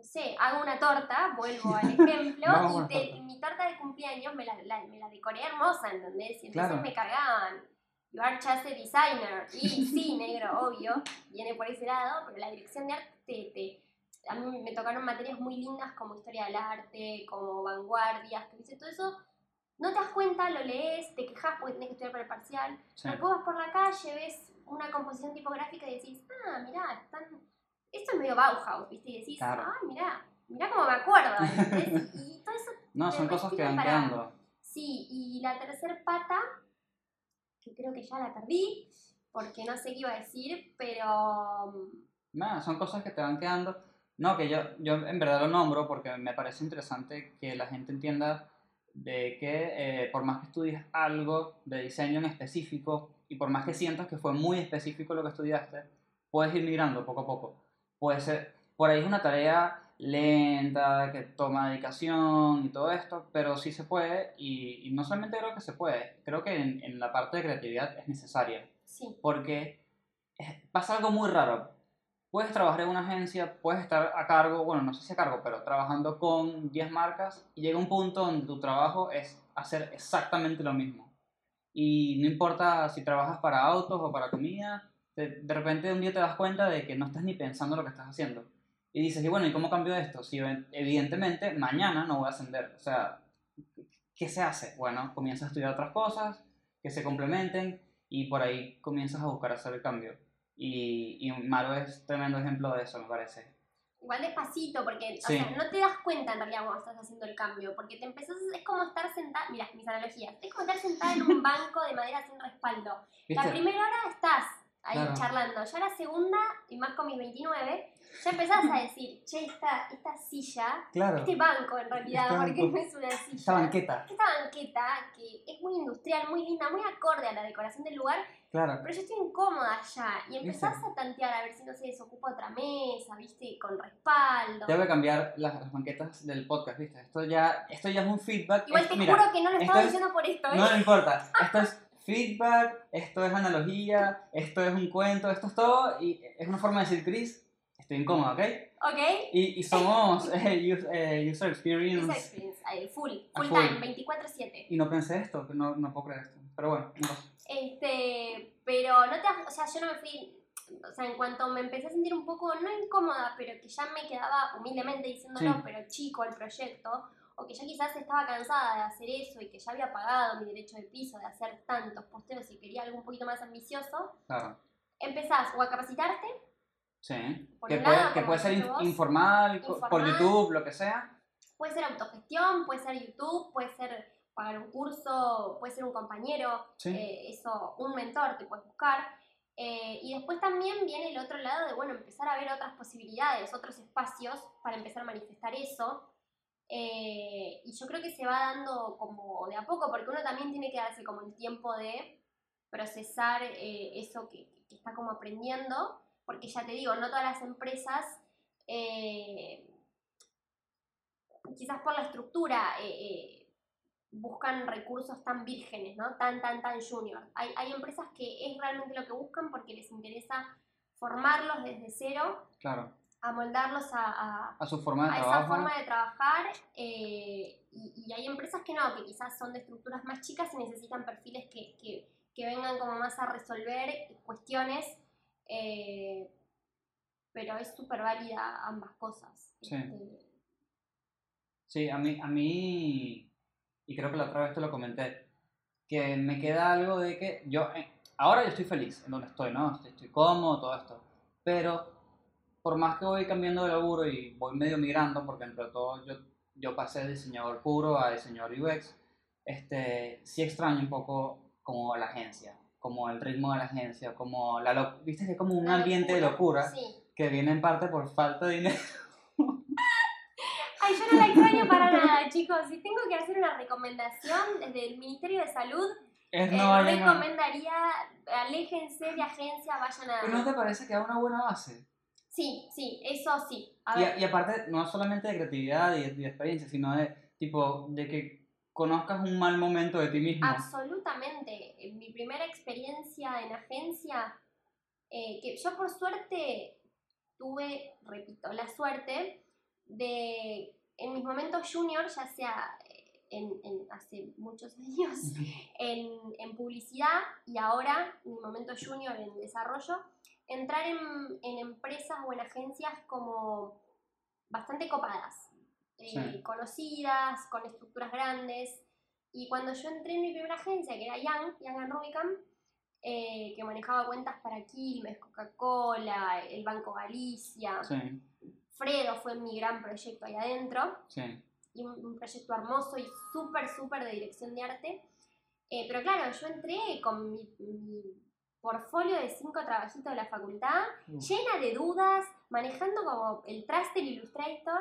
no sé, hago una torta, vuelvo al ejemplo, y, te- mi torta de cumpleaños me la, la- me la decoré hermosa, ¿entendés? Y entonces Claro. me cargaban. You are just a designer. Y sí, negro, obvio, viene por ese lado, pero la dirección de arte te, te- a mí me tocaron materias muy lindas como historia del arte, como vanguardias, que dice todo eso. No te das cuenta, lo lees, te quejas porque tenés que estudiar para el parcial. Sí. Después vas por la calle, ves una composición tipográfica y decís, ah, mirá, están... esto es medio Bauhaus, ¿viste? Y decís, Claro. ah, mirá, mirá cómo me acuerdo. y todo eso, No, son cosas que van para- quedando. sí. Y la tercer pata, que creo que ya la perdí, porque no sé qué iba a decir, pero... Nada, son cosas que te van quedando. No, que yo, yo en verdad lo nombro porque me parece interesante que la gente entienda de que eh, por más que estudies algo de diseño en específico y por más que sientas que fue muy específico lo que estudiaste, puedes ir migrando poco a poco. Puede ser, por ahí es una tarea lenta, que toma dedicación y todo esto, pero sí se puede y, y no solamente creo que se puede, creo que en, en la parte de creatividad es necesaria Sí, porque pasa algo muy raro. Puedes trabajar en una agencia, puedes estar a cargo, bueno, no sé si a cargo, pero trabajando con 10 marcas y llega un punto donde tu trabajo es hacer exactamente lo mismo. Y no importa si trabajas para autos o para comida, de, de repente un día te das cuenta de que no estás ni pensando lo que estás haciendo. Y dices, y bueno, ¿y cómo cambio esto? Si ev- evidentemente mañana no voy a ascender. O sea, ¿qué se hace? Bueno, comienzas a estudiar otras cosas que se complementen y por ahí comienzas a buscar hacer el cambio. Y, y Maro es tremendo ejemplo de eso, me parece. igual despacito, porque o Sí. sea, no te das cuenta en realidad cuando estás haciendo el cambio, porque te empezás, es como estar sentada, mira, mis analogías, es como estar sentada en un banco de madera sin respaldo. La ¿Viste? primera hora estás ahí Claro. charlando, ya la segunda, y más con mis 29, ya empezás a decir, che, esta, esta silla, Claro. este banco en realidad, Este porque banco. no es una silla. Esta banqueta, Esta banqueta, que es muy industrial, muy linda, muy acorde a la decoración del lugar, claro. pero yo estoy incómoda allá. Y empezás a tantear a ver si no se desocupa otra mesa, viste, con respaldo. Tengo que cambiar las, las banquetas del podcast, ¿viste? Esto ya, esto ya es un feedback. Igual Esto- te mira, juro que no lo estaba es- diciendo por esto, ¿eh? No le importa. Esto es feedback, esto es analogía, esto es un cuento, esto es todo. Y es una forma de decir, Chris, estoy incómodo, ¿ok? ¿Ok? Y, y somos eh, eh, user experience. User experience, full, full full. time, 24-7. Y no pensé esto, no, no puedo creer esto. Pero bueno, no pasa. Este, pero no te, o sea, yo no me fui, o sea, en cuanto me empecé a sentir un poco, no incómoda, pero que ya me quedaba humildemente diciéndolo, Sí. pero chico el proyecto, o que ya quizás estaba cansada de hacer eso y que ya había pagado mi derecho de piso de hacer tantos posteos y quería algo un poquito más ambicioso, Claro. empezás o a capacitarte, Sí. Que puede, lado, que como puede ser vos, informal, por. YouTube, lo que sea. puede ser autogestión, puede ser YouTube, puede ser pagar un curso, puede ser un compañero, Sí. eh, eso, un mentor te puedes buscar. Eh, y después también viene el otro lado de, bueno, empezar a ver otras posibilidades, otros espacios para empezar a manifestar eso. Eh, y yo creo que se va dando como de a poco, porque uno también tiene que darse como el tiempo de procesar eh, eso que, está como aprendiendo, porque ya te digo, no todas las empresas, eh, quizás por la estructura, buscan recursos tan vírgenes, ¿no? Tan, tan, tan junior. Hay, hay empresas que es realmente lo que buscan porque les interesa formarlos desde cero, Claro. Amoldarlos a, a, A su forma de a esa trabajo. forma de trabajar eh, y, y hay empresas que no, que quizás son de estructuras más chicas y necesitan perfiles que, que- que vengan como más a resolver cuestiones, eh, pero es súper válida ambas cosas. Sí. Este, Sí, a mí, a mí, y creo que la otra vez te lo comenté, que me queda algo de que yo, eh, ahora yo estoy feliz en donde estoy, ¿no? Estoy, estoy cómodo, todo esto, pero por más que voy cambiando de laburo y voy medio migrando, porque entre todo yo, yo pasé de diseñador puro a diseñador UX, este, sí extraño un poco como la agencia, como el ritmo de la agencia, como la, lo- viste que es como un la ambiente de locura Sí. que viene en parte por falta de dinero. Ay, yo no la extraño para nada, chicos. Si tengo que hacer una recomendación desde el Ministerio de Salud, Es eh, no a- recomendaría, aléjense de agencia, vayan a... ¿Pero no te parece que da una buena base? Sí, sí, eso sí. A Y, ver, y aparte, no solamente de creatividad y de, experiencia, sino de, tipo, de que conozcas un mal momento de ti mismo. absolutamente. En Mi primera experiencia en agencia, eh, que yo por suerte tuve, repito, la suerte de, en mis momentos junior, ya sea eh, en, en hace muchos años, en, en publicidad y ahora, mi momento junior en desarrollo, entrar en, en empresas o en agencias como bastante copadas, eh, conocidas, con estructuras grandes. Y cuando yo entré en mi primera agencia, que era Young, Young and Rubicam, eh, que manejaba cuentas para Quilmes, Coca-Cola, el Banco Galicia, Sí, Fredo fue mi gran proyecto ahí adentro sí, y un, un proyecto hermoso y súper, súper de dirección de arte. Eh, pero claro, yo entré con mi, mi portfolio de cinco trabajitos de la facultad, Uf. llena de dudas, manejando como el traste, el Illustrator,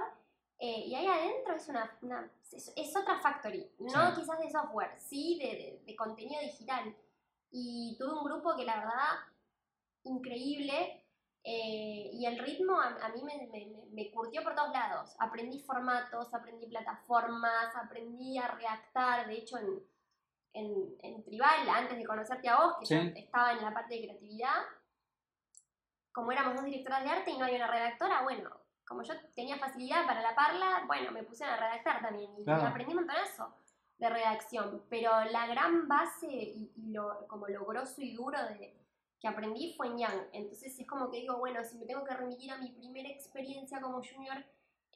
eh, y ahí adentro es una, una- es, es otra factory, no Sí. quizás de software, sí de, de- de contenido digital. Y tuve un grupo que la verdad, increíble, eh, y el ritmo a, a mí me, me- me- me curtió por todos lados. Aprendí formatos, aprendí plataformas, aprendí a redactar. De hecho, en, en, en Tribal, antes de conocerte a vos, que Sí. yo estaba en la parte de creatividad, como éramos dos directoras de arte y no había una redactora, bueno, como yo tenía facilidad para la parla, bueno, me puse a redactar también y, Claro. aprendí un montonazo de redacción. Pero la gran base y, y lo, como lo grosso y duro de, que aprendí fue en Young. Entonces es como que digo, bueno, si me tengo que remitir a mi primera experiencia como junior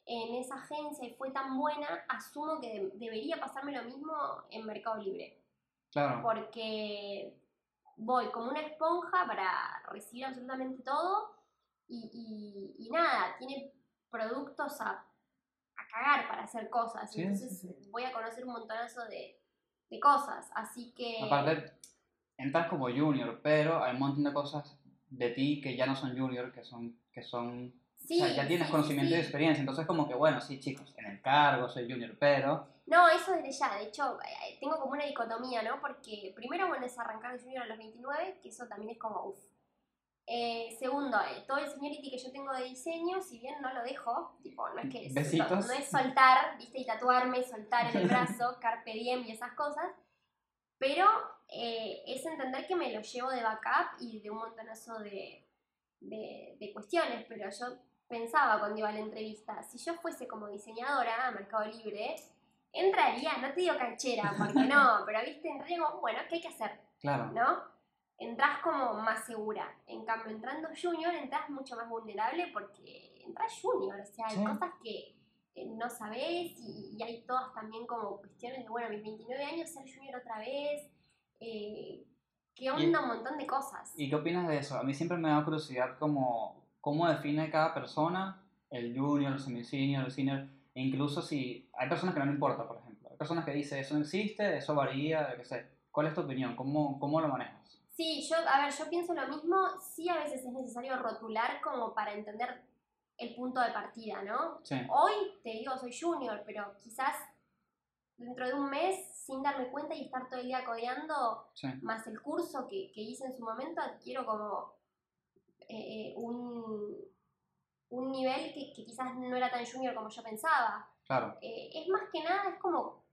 en esa agencia y fue tan buena, asumo que de- debería pasarme lo mismo en Mercado Libre. Claro. Porque voy como una esponja para recibir absolutamente todo y, y- y nada, tiene productos a, a cagar para hacer cosas. Sí, Entonces sí, sí. voy a conocer un montonazo de, de cosas. Así que. Aparte, entras como junior, pero hay un montón de cosas de ti que ya no son junior, que son, que son sí, o sea, ya tienes conocimiento y experiencia, entonces como que bueno, sí chicos, en el cargo soy junior, pero No, eso desde ya. De hecho, eh, tengo como una dicotomía, ¿no? Porque primero, bueno, es arrancar de junior a los 29, que eso también es como uff. Eh, segundo, eh, todo el seniority que yo tengo de diseño, si bien no lo dejo, tipo, no es que es- no es soltar, viste, y tatuarme, soltar en el brazo, carpe diem y esas cosas, pero eh, es entender que me lo llevo de backup y de un montonazo de, de, de cuestiones, pero yo pensaba cuando iba a la entrevista, si yo fuese como diseñadora a Mercado Libre, entraría, no te digo canchera, porque no, pero viste, entraría como, bueno, ¿qué hay que hacer? claro, ¿No? Entras como más segura. En cambio, entrando junior, entras mucho más vulnerable porque entras junior, o sea, hay Sí. cosas que no sabes y, y hay todas también como cuestiones de, bueno, mis 29 años, ser junior otra vez, eh, que onda un montón de cosas. ¿Y qué opinas de eso? A mí siempre me da curiosidad como cómo define cada persona el junior, el semi-senior, el senior, e incluso si hay personas que no le importa, por ejemplo. Hay personas que dicen, eso no existe, eso varía, yo qué sé. ¿Cuál es tu opinión? ¿Cómo, cómo lo manejas? Sí, yo, a ver, yo pienso lo mismo, sí a veces es necesario rotular como para entender el punto de partida, ¿no? Sí, Hoy te digo soy junior, pero quizás dentro de un mes, sin darme cuenta y estar todo el día codeando, sí, más el curso que, que hice en su momento, adquiero como eh, un, un nivel que, que quizás no era tan junior como yo pensaba. claro, Eh, es más que nada, es como,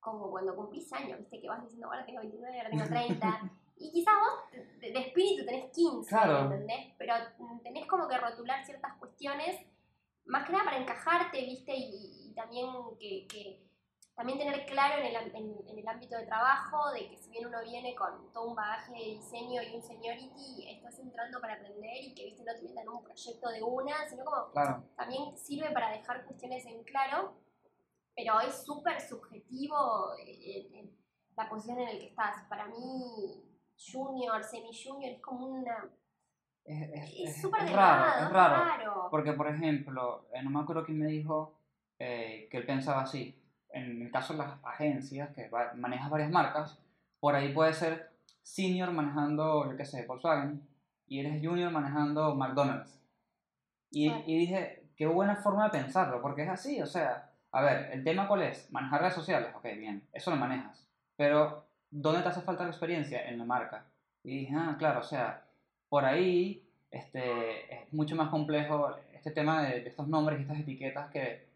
como cuando cumplís años, ¿viste? Que vas diciendo, ahora tengo 29, ahora tengo 30. y quizás vos de, espíritu tenés 15, Claro. ¿entendés? Pero tenés como que rotular ciertas cuestiones, más que nada para encajarte, ¿viste? Y, y también que, que- también tener claro en el, en- en el ámbito de trabajo de que si bien uno viene con todo un bagaje de diseño y un seniority, estás entrando para aprender y que, ¿viste? No te metan un proyecto de una, sino como claro. también sirve para dejar cuestiones en claro, pero es súper subjetivo eh, eh, la posición en la que estás. Para mí, junior, semi-junior, es como una... Es, es- Es es- súper es raro, es raro. raro. Porque, por ejemplo, eh, no me acuerdo quién me dijo eh, que él pensaba así. En el caso de las agencias, que va- manejas varias marcas, por ahí puede ser senior manejando, yo qué sé, Volkswagen, y eres junior manejando McDonald's. Y, y dije, qué buena forma de pensarlo, porque es así, o sea, a ver, el tema cuál es, manejar redes sociales, ok, bien, eso lo manejas, pero ¿dónde te hace falta la experiencia? En la marca. Y dije, ah, claro, o sea, por ahí este, es mucho más complejo este tema de, de estos nombres y estas etiquetas que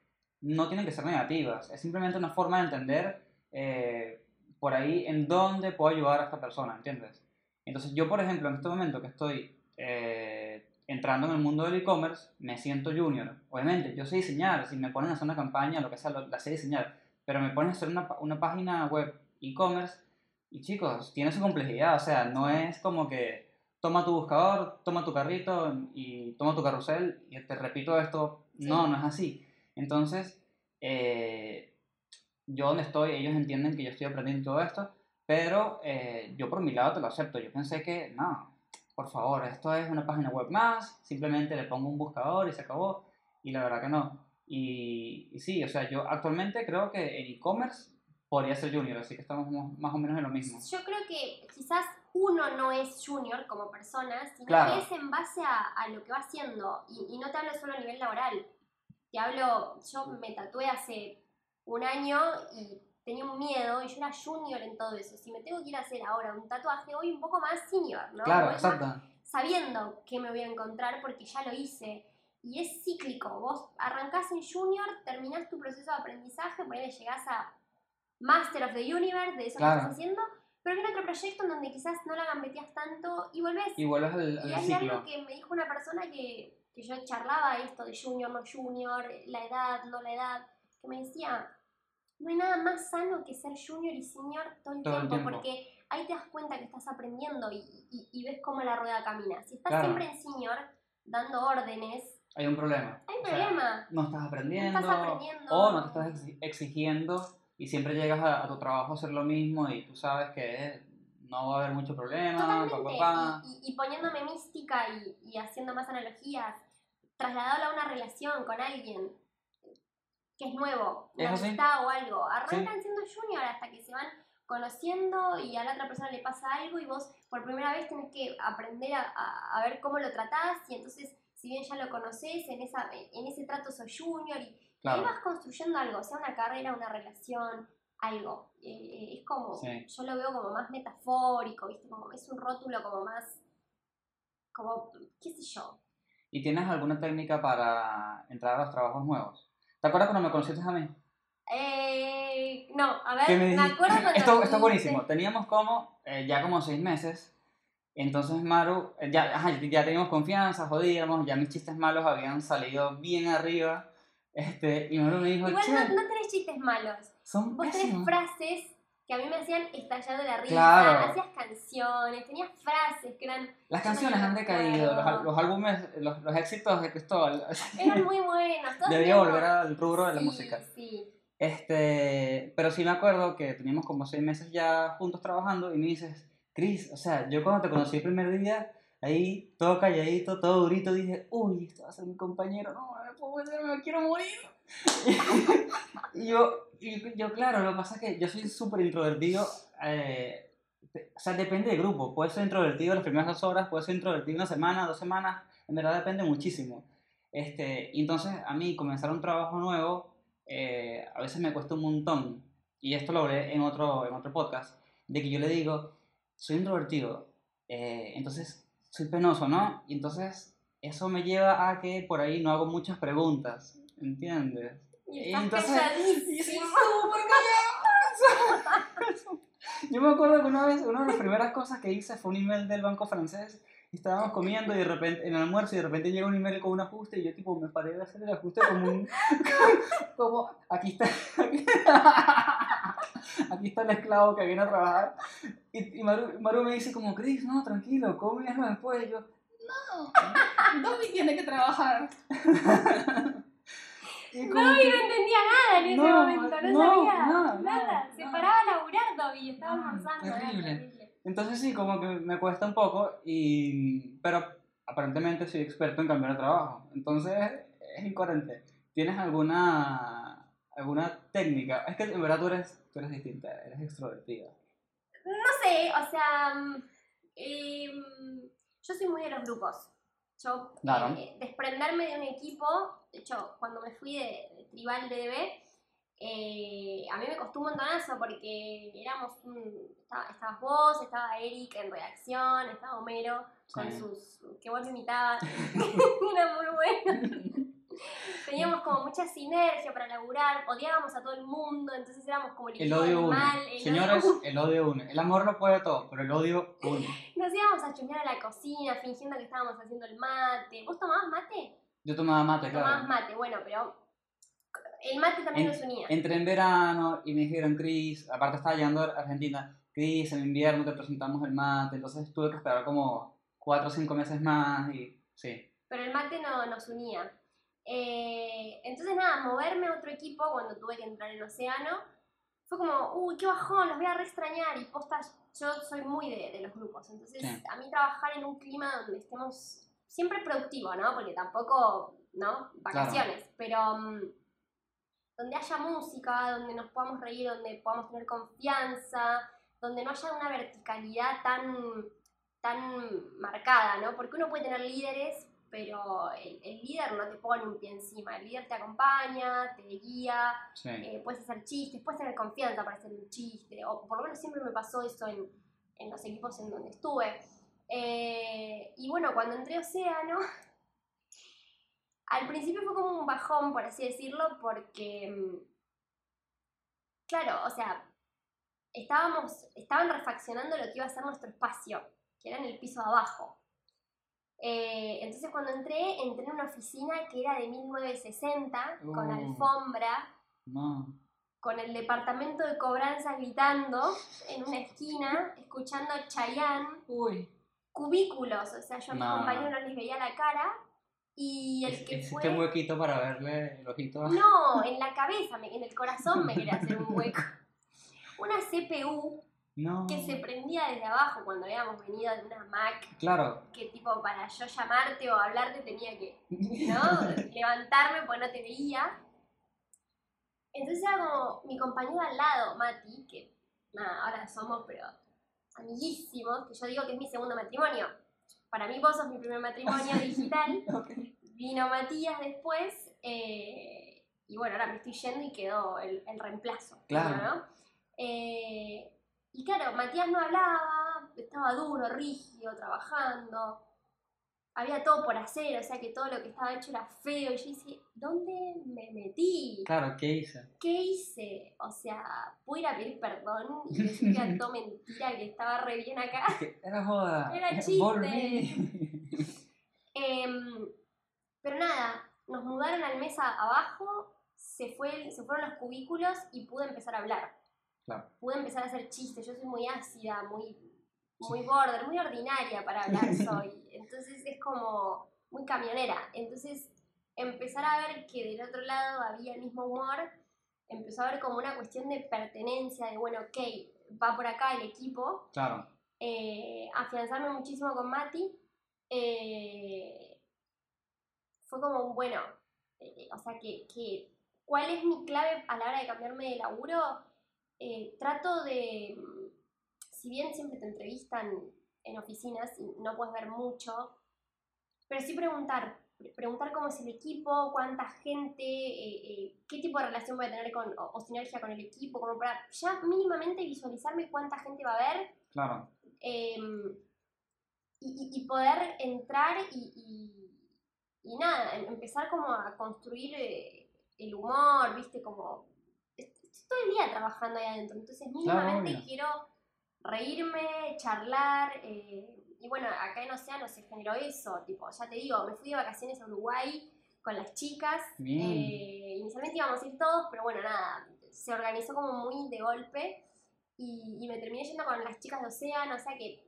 no tienen que ser negativas, es simplemente una forma de entender eh, por ahí en dónde puedo ayudar a esta persona, ¿entiendes? Entonces yo, por ejemplo, en este momento que estoy eh, entrando en el mundo del e-commerce, me siento junior. Obviamente, yo sé diseñar, si me ponen a hacer una campaña, lo que sea, lo- la sé diseñar, pero me ponen a hacer una, una página web e-commerce y chicos, tiene su complejidad, o sea, no es como que toma tu buscador, toma tu carrito y toma tu carrusel y te repito esto, no, Sí. no es así. Entonces, eh, yo donde estoy, ellos entienden que yo estoy aprendiendo todo esto, pero eh, yo por mi lado te lo acepto. Yo pensé que, no, por favor, esto es una página web más, simplemente le pongo un buscador y se acabó. Y la verdad que no. Y, y sí, o sea, yo actualmente creo que en e-commerce podría ser junior, así que estamos mo- más o menos en lo mismo. Yo creo que quizás uno no es junior como persona, sino Claro. que es en base a, a lo que va haciendo. Y, y no te hablo solo a nivel laboral. Te hablo, yo me tatué hace un año y tenía un miedo y yo era junior en todo eso. Si me tengo que ir a hacer ahora un tatuaje, voy un poco más senior, ¿no? Claro, exacto. sabiendo qué me voy a encontrar porque ya lo hice. Y es cíclico. Vos arrancás en junior, terminás tu proceso de aprendizaje, por ahí llegás a Master of the Universe, de eso Claro. que estás haciendo, pero viene otro proyecto en donde quizás no la gambeteas tanto y volvés. Y vuelves al, Y al hay ciclo. algo que me dijo una persona que, que yo charlaba esto de junior, no junior, la edad, no la edad, que me decía, no hay nada más sano que ser junior y senior todo el, Todo el tiempo, tiempo. porque ahí te das cuenta que estás aprendiendo y, y- y ves cómo la rueda camina. Si estás Claro. siempre en senior, dando órdenes, Hay un problema. hay un sea, problema. no estás aprendiendo, aprendiendo. o no te estás exi- exigiendo y siempre llegas a, a tu trabajo a hacer lo mismo y tú sabes que no va a haber mucho problema, pa, pa, pa. Y, y- y poniéndome mística y, y haciendo más analogías, trasladarlo a una relación con alguien que es nuevo, una amistad o algo. Arrancan siendo junior hasta que se van conociendo y a la otra persona le pasa algo y vos por primera vez tenés que aprender a, a- a ver cómo lo tratás y entonces si bien ya lo conocés, en, esa, en ese trato sos junior y Claro. ahí vas construyendo algo, sea una carrera, una relación, algo. Eh, es como, Sí. yo lo veo como más metafórico, ¿viste? Como, es un rótulo como más, como, qué sé yo. ¿Y tienes alguna técnica para entrar a los trabajos nuevos? ¿Te acuerdas cuando me conociste a mí? Eh, no, a ver, me, me acuerdo cuando Esto, esto es buenísimo. Teníamos como, eh, ya como seis meses. Entonces Maru, eh, ya, ajá, ya teníamos confianza, jodíamos, ya mis chistes malos habían salido bien arriba. Este, y Maru me dijo, Igual no, no tenés chistes malos. son Vos tenés pésimos. frases que a mí me hacían estallar de la risa, Claro. hacías canciones, tenías frases que eran, Las canciones han decaído, los, los álbumes, los, los éxitos de Cristóbal. eran muy buenos. todos Debía teníamos- volver al rubro de la Sí, música. Sí, Este, pero sí me acuerdo que teníamos como seis meses ya juntos trabajando y me dices, Chris, o sea, yo cuando te conocí el primer día, ahí todo calladito, todo durito, dije, uy, este va a ser mi compañero, no, puedo meter, me quiero morir. yo, yo, claro, lo que pasa es que yo soy súper introvertido, eh, o sea, depende del grupo, puede ser introvertido las primeras dos horas, puede ser introvertido una semana, dos semanas, en verdad depende muchísimo. Este, y entonces a mí comenzar un trabajo nuevo eh, a veces me cuesta un montón, y esto lo hablé en otro, en otro podcast, de que yo le digo, soy introvertido, eh, entonces soy penoso, ¿no? Y entonces eso me lleva a que por ahí no hago muchas preguntas, ¿entiendes? y estás callado. Yo me acuerdo que una vez, una de las primeras cosas que hice fue un email del banco francés. y Estábamos comiendo y de repente, en el almuerzo, y de repente llega un email con un ajuste y yo tipo me paré de hacer el ajuste como un... como, aquí está, aquí, aquí está el esclavo que viene a trabajar. Y, y Maru, Maru me dice como, Chris, no, tranquilo, cómelo después. Y yo, no, Dobby tiene que trabajar. Y Dobby no entendía nada en ese No, momento, no, no, sabía no, nada. Se paraba a laburar Dobby, estaba No, almorzando. terrible. Entonces sí, como que me cuesta un poco, y, pero aparentemente soy experto en cambiar de trabajo. Entonces es incoherente. ¿Tienes alguna, alguna técnica? Es que en verdad tú eres, tú eres distinta, eres extrovertida. No sé, o sea, mm, em, yo soy muy de los grupos. Yo, Claro. eh, desprenderme de un equipo, de hecho, cuando me fui de, de Tribal DB, eh, a mí me costó un montonazo porque éramos un, estaba- estabas vos, estaba Eric en redacción, estaba Homero con sus, que vos imitabas, era muy bueno. Teníamos como mucha sinergia para laburar, odiábamos a todo el mundo, entonces éramos como el El odio del une. mal, el odio Señores, el odio une. El amor no puede todo, pero el odio une. Nos íbamos a chusmear a la cocina fingiendo que estábamos haciendo el mate. ¿Vos tomabas mate? Yo tomaba mate, Tomabas claro. mate, bueno, pero el mate también En- nos unía. Entré en verano y me dijeron, Chris, aparte estaba llegando a Argentina, Chris, en invierno te presentamos el mate, entonces tuve que esperar como 4 o 5 meses más y sí. Pero el mate no, nos unía. Eh, entonces nada, moverme a otro equipo cuando tuve que entrar en Océano fue como, uy, qué bajón, los voy a re extrañar. Y posta, yo soy muy de, de los grupos. Entonces Sí. a mí trabajar en un clima donde estemos siempre productivo, ¿no? Porque tampoco, ¿no? Vacaciones. Pero mm, donde haya música, donde nos podamos reír, donde podamos tener confianza, donde no haya una verticalidad tan, tan marcada, ¿no? Porque uno puede tener líderes, pero el, el líder no te pone un pie encima, el líder te acompaña, te guía, sí. eh, puedes hacer chistes, puedes tener confianza para hacer un chiste, o por lo menos siempre me pasó eso en, en los equipos en donde estuve. Eh, y bueno, cuando entré a Océano, al principio fue como un bajón, por así decirlo, porque, mm, claro, o sea, estábamos, estaban refaccionando lo que iba a ser nuestro espacio, que era en el piso de abajo. Eh, entonces cuando entré, entré en una oficina que era de 1960, con Uh. alfombra, No. con el departamento de cobranza gritando en una esquina, escuchando Chayanne, Uy. cubículos, o sea, yo a mis No. compañeros no les veía la cara, y el que fue... un huequito para verle el ojito. No, en la cabeza, en el corazón me quería hacer un hueco. Una CPU No. que se prendía desde abajo cuando habíamos venido de una Mac, Claro. que tipo para yo llamarte o hablarte tenía que, ¿no? Levantarme porque no te veía. Entonces era como mi compañero al lado, Mati, que nada, ahora somos pero amiguísimos, que yo digo que es mi segundo matrimonio. Para mí vos sos mi primer matrimonio digital. Vino Matías después eh, y bueno, ahora me estoy yendo y quedó el, el reemplazo. Claro. ¿no? Eh, y claro, Matías no hablaba, estaba duro, rígido, trabajando. Había todo por hacer, o sea que todo lo que estaba hecho era feo. Y yo dije, ¿dónde me metí? Claro, ¿qué hice? ¿Qué hice? O sea, pude ir a pedir perdón y decir que todo mentira, que estaba re bien acá. Era joda. Era chiste. Em, pero nada, nos mudaron al mes a- abajo, se, fue, se fueron los cubículos y pude empezar a hablar. Claro. Pude empezar a hacer chistes. Yo soy muy ácida, muy, muy border, muy ordinaria para hablar soy. Entonces es como muy camionera. Entonces empezar a ver que del otro lado había el mismo humor, empezó a ver como una cuestión de pertenencia, de bueno, ok, va por acá el equipo Claro. eh, afianzarme muchísimo con Mati. eh, fue como un bueno, eh, o sea, que, que, ¿cuál es mi clave a la hora de cambiarme de laburo? Eh, trato de, si bien siempre te entrevistan en oficinas y no puedes ver mucho, pero sí preguntar, pre- preguntar cómo es el equipo, cuánta gente, eh, eh, qué tipo de relación voy a tener con, o, o sinergia con el equipo, como para ya mínimamente visualizarme cuánta gente va a haber Claro. Em, y, poder entrar y, y- y nada, em- empezar como a construir el humor, viste, como estoy todo el día trabajando ahí adentro, entonces mínimamente obvio. quiero reírme, charlar, eh, y bueno, acá en Océano se generó eso, tipo, ya te digo, me fui de vacaciones a Uruguay con las chicas, eh, inicialmente íbamos a ir todos, pero bueno, nada, se organizó como muy de golpe, y, y me terminé yendo con las chicas de Océano, o sea que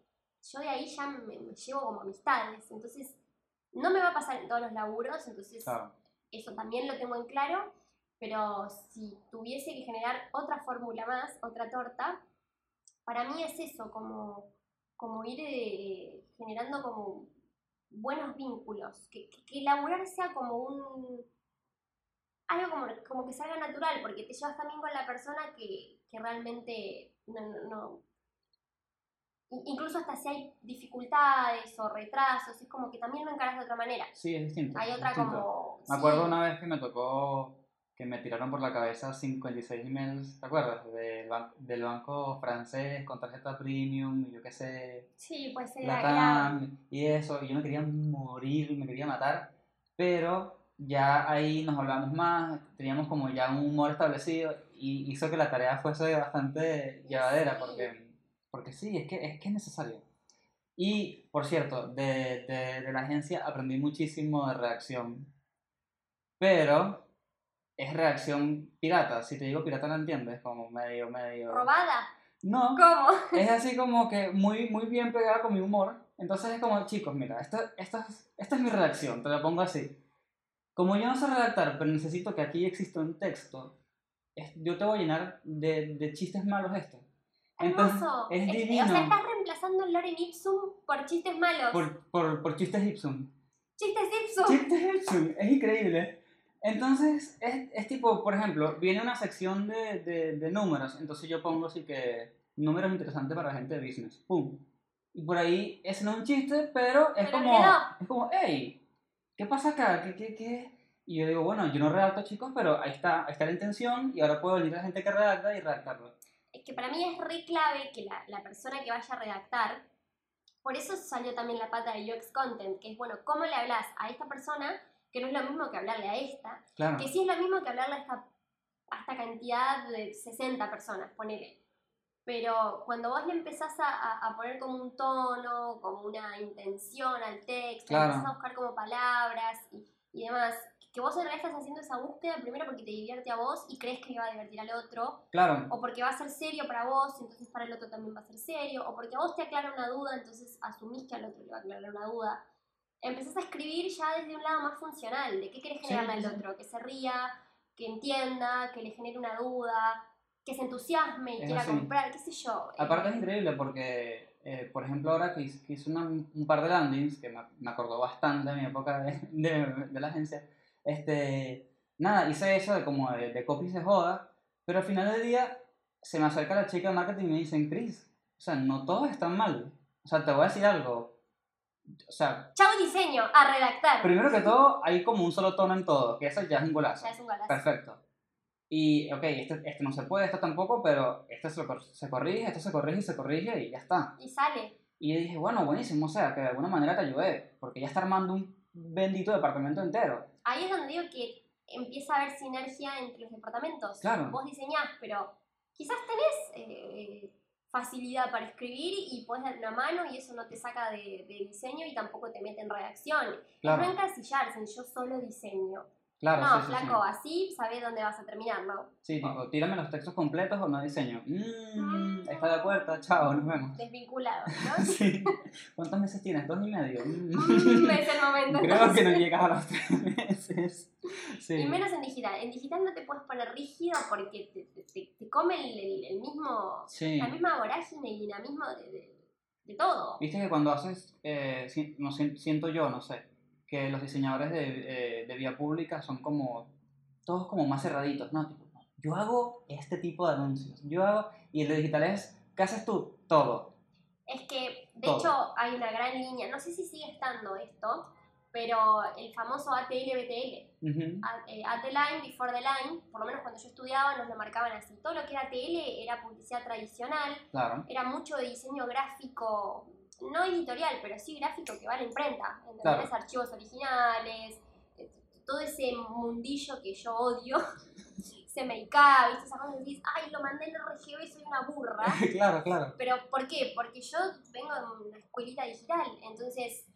yo de ahí ya me, me llevo como amistades, entonces no me va a pasar en todos los laburos, entonces Claro. eso también lo tengo en claro, pero si tuviese que generar otra fórmula más, otra torta, para mí es eso, como, como ir eh, generando como buenos vínculos, que, que, que laburar sea como un... algo como, como que salga natural, porque te llevas también con la persona que, que realmente no, no- no- in- Incluso hasta si hay dificultades o retrasos, es como que también lo encaras de otra manera. Sí, es distinto. Hay otra distinto. como... Me sí, acuerdo una vez que me tocó que me tiraron por la cabeza 56 emails, ¿te acuerdas? Del, ban- del banco francés con tarjeta premium y yo qué sé, Sí, pues la era, era- TAM y eso, y yo me quería morir, me quería matar, pero ya ahí nos hablamos más, teníamos como ya un humor establecido y hizo que la tarea fuese bastante llevadera, Sí. porque, porque sí, es que, es que es necesario. Y, por cierto, de, de, de la agencia aprendí muchísimo de reacción, pero es reacción pirata, si te digo pirata no entiendes, como medio, medio... robada. No, ¿Cómo? es así como que muy, muy bien pegada con mi humor. Entonces es como, chicos, mira, esta, esta, es- esta es mi redacción, te la pongo así. Como yo no sé redactar, pero necesito que aquí exista un texto, es- yo te voy a llenar de, de chistes malos esto. Entonces, Hermoso. es divino. O sea, estás reemplazando el Loren Ipsum por chistes malos. Por, por, por chistes Ipsum. Chistes Ipsum. Chistes Ipsum, es increíble. Entonces, es, es tipo, por ejemplo, viene una sección de, de, de números, entonces yo pongo así que números interesantes para la gente de business. ¡Pum! Y por ahí, ese no es un chiste, pero es Pero como, quedó. es como, hey, ¿qué pasa acá? ¿Qué, qué, qué? Y yo digo, bueno, yo no redacto, chicos, pero ahí está, ahí está la intención y ahora puedo venir la gente que redacta y redactarlo. Es que para mí es re clave que la, la persona que vaya a redactar, por eso salió también la pata de UX Content, que es, bueno, ¿cómo le hablas a esta persona? Que no es lo mismo que hablarle a esta, Claro, que sí es lo mismo que hablarle a esta, a esta cantidad de 60 personas, ponele. Pero cuando vos le empezás a, a- a poner como un tono, como una intención al texto, Claro. empezás a buscar como palabras y, y demás, que vos en realidad estás haciendo esa búsqueda primero porque te divierte a vos y crees que le va a divertir al otro, claro, o porque va a ser serio para vos, entonces para el otro también va a ser serio, o porque a vos te aclara una duda, entonces asumís que al otro le va a aclarar una duda. Empezás a escribir ya desde un lado más funcional, de qué querés generarle sí, al sí. otro, que se ría, que entienda, que le genere una duda. que se entusiasme y Es quiera así. comprar, qué sé yo. Aparte es increíble porque, eh, por ejemplo, ahora que hice, que hice una- un par de landings, que me, me acordó bastante de mi época de, de- de la agencia, este, nada, hice eso de como de, de copies de joda, pero al final del día se me acerca la chica de marketing y me dicen, Chris, o sea, no todos están mal. O sea, te voy a decir algo. O sea, Chau diseño, a redactar. primero que todo, hay como un solo tono en todo, que eso ya es un golazo. Ya es un golazo. Perfecto. Y, ok, este, este no se puede, este tampoco, pero este se, lo se corrige, esto se corrige y se corrige y ya está. Y sale. Y yo dije, bueno, buenísimo, o sea, que de alguna manera te ayudé, porque ya está armando un bendito departamento entero. Ahí es donde digo que empieza a haber sinergia entre los departamentos. Claro. Vos diseñás, pero quizás tenés eh, facilidad para escribir y podés dar una mano y eso no te saca de, de diseño y tampoco te mete en redacción. No Claro, encasillarse en yo solo diseño. Claro, no, sí, flaco, sí. así sabés dónde vas a terminar, ¿no? Sí, tipo, tírame los textos completos o no diseño. Mmm, está de acuerdo, chao, nos vemos. Desvinculado, ¿no? Sí. ¿Cuántos meses tienes? ¿Dos y medio? Mm. Mm, es el momento. Creo que no llegas a los tres meses. Sí. Y menos en digital. En digital no te puedes poner rígido porque te, te- te- come el, el- el mismo, Sí. la misma vorágine y la misma de, de- de todo. Viste que cuando haces, eh, si- no, si- siento yo, no sé, que los diseñadores de, eh, de vía pública son como, todos como más cerraditos, ¿no? Tipo, yo hago este tipo de anuncios, yo hago, y el de digital es, ¿qué haces tú? Todo. Es que, de Todo. hecho, hay una gran línea, no sé si sigue estando esto, pero el famoso ATL-BTL, Ujú. a- eh, At the Line, Before the Line, por lo menos cuando yo estudiaba nos lo marcaban así. Todo lo que era TL era publicidad tradicional, Claro, era mucho de diseño gráfico, no editorial, pero sí gráfico que va a la imprenta, ¿entendés? Claro. Archivos originales, eh, todo ese mundillo que yo odio, se me cae, ¿viste? Esas cosas decís, ay, lo mandé en RGB, soy una burra. claro, claro. Pero ¿por qué? Porque yo vengo de una escuelita digital, entonces